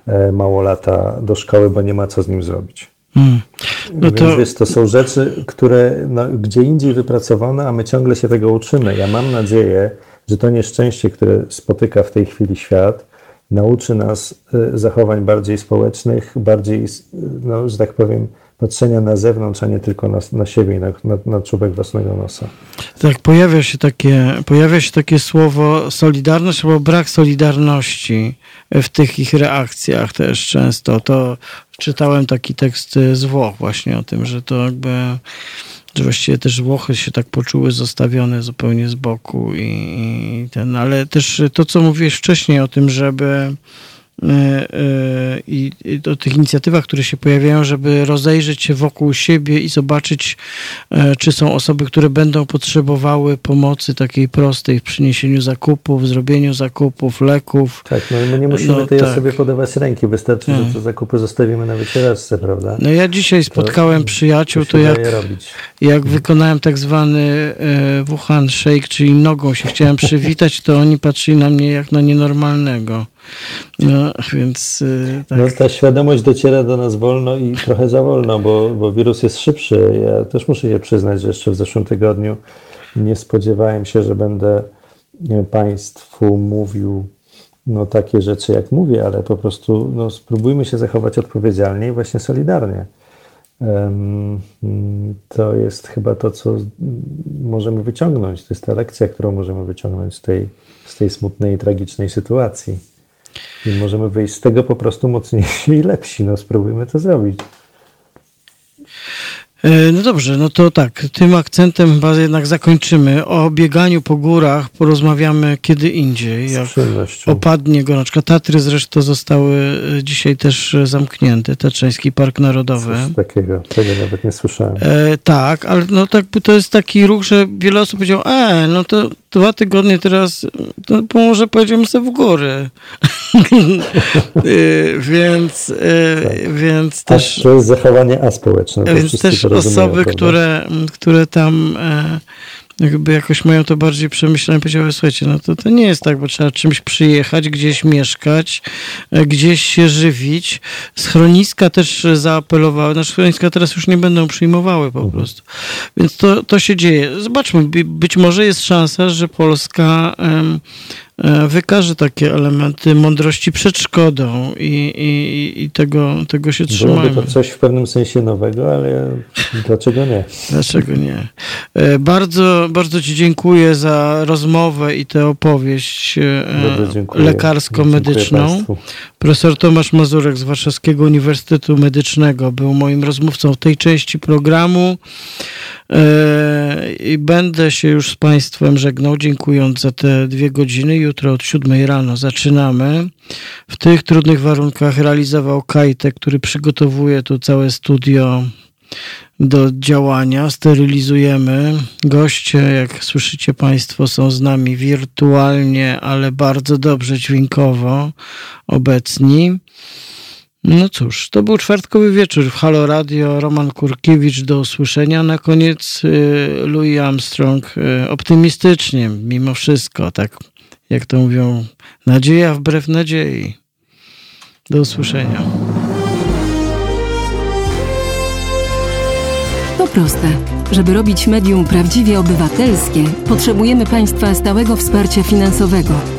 e, małolata do szkoły, bo nie ma co z nim zrobić. Mm. No Więc to wiesz, to są rzeczy, które no, gdzie indziej wypracowane, a my ciągle się tego uczymy. Ja mam nadzieję, że to nieszczęście, które spotyka w tej chwili świat, nauczy nas y, zachowań bardziej społecznych, bardziej, s- no, że tak powiem, patrzenia na zewnątrz, a nie tylko na, na siebie i na, na, na czubek własnego nosa. tak pojawia się takie, pojawia się takie słowo solidarność albo brak solidarności w tych ich reakcjach też często. To czytałem taki tekst z Włoch właśnie o tym, że to jakby że właściwie też Włochy się tak poczuły zostawione zupełnie z boku i, i ten, ale też to, co mówiłeś wcześniej o tym, żeby e, e, i, i o tych inicjatywach, które się pojawiają, żeby rozejrzeć się wokół siebie i zobaczyć, e, czy są osoby, które będą potrzebowały pomocy takiej prostej w przyniesieniu zakupów, zrobieniu zakupów, leków. Tak, no i my nie musimy No, tej tak. osobie podawać ręki, wystarczy, Tak. że te zakupy zostawimy na wycieraczce, prawda? No ja dzisiaj spotkałem przyjaciół, się to jak, jak wykonałem tak zwany e, Wuhan Shake, czyli nogą się chciałem przywitać, to oni patrzyli na mnie jak na nienormalnego. No, więc e, tak. No, ta świadomość dociera do nas wolno i trochę za wolno, bo, bo wirus jest szybszy. Ja też muszę się przyznać, że jeszcze w zeszłym tygodniu nie spodziewałem się, że będę Państwu mówił no, takie rzeczy, jak mówię, ale po prostu no, spróbujmy się zachować odpowiedzialnie i właśnie solidarnie. To jest chyba to, co możemy wyciągnąć. To jest ta lekcja, którą możemy wyciągnąć z tej, z tej smutnej i tragicznej sytuacji. I możemy wyjść z tego po prostu mocniejsi i lepsi. No spróbujmy to zrobić. E, No dobrze, no to tak, tym akcentem chyba jednak zakończymy. O bieganiu po górach porozmawiamy kiedy indziej, jak opadnie gorączka. Tatry zresztą zostały e, dzisiaj też e, zamknięte, Tatrzański Park Narodowy. Coś takiego. Tego nawet nie słyszałem. E, tak, ale no tak, to jest taki ruch, że wiele osób powiedziało, e, no to dwa tygodnie teraz, to może pojedziemy sobie w góry. e, więc, e, więc też... to jest zachowanie aspołeczne. Więc też osoby, które, które tam e, jakby jakoś mają to bardziej przemyślane, powiedziały, słuchajcie, no to, to nie jest tak, bo trzeba czymś przyjechać, gdzieś mieszkać, e, gdzieś się żywić. Schroniska też zaapelowały, nasze schroniska teraz już nie będą przyjmowały po prostu. Więc to, to się dzieje. Zobaczmy, by- być może jest szansa, że Polska wykaże takie elementy mądrości przed szkodą i, i, i tego, tego się trzymajmy. Byłoby to coś w pewnym sensie nowego, ale dlaczego nie? Dlaczego nie? E, bardzo, bardzo Ci dziękuję za rozmowę i tę opowieść e, lekarsko-medyczną. Profesor Tomasz Mazurek z Warszawskiego Uniwersytetu Medycznego był moim rozmówcą w tej części programu. E, I będę się już z Państwem żegnał, dziękując za te dwie godziny. Jutro od siódmej rano zaczynamy. W tych trudnych warunkach realizował Kajtek, który przygotowuje tu całe studio do działania. Sterylizujemy. Goście, jak słyszycie Państwo, są z nami wirtualnie, ale bardzo dobrze dźwiękowo obecni. No cóż, to był czwartkowy wieczór w Halo Radio. Roman Kurkiewicz, do usłyszenia. Na koniec y, Louis Armstrong y, optymistycznie, mimo wszystko, tak jak to mówią, nadzieja wbrew nadziei. Do usłyszenia. To proste. Żeby robić medium prawdziwie obywatelskie, potrzebujemy Państwa stałego wsparcia finansowego.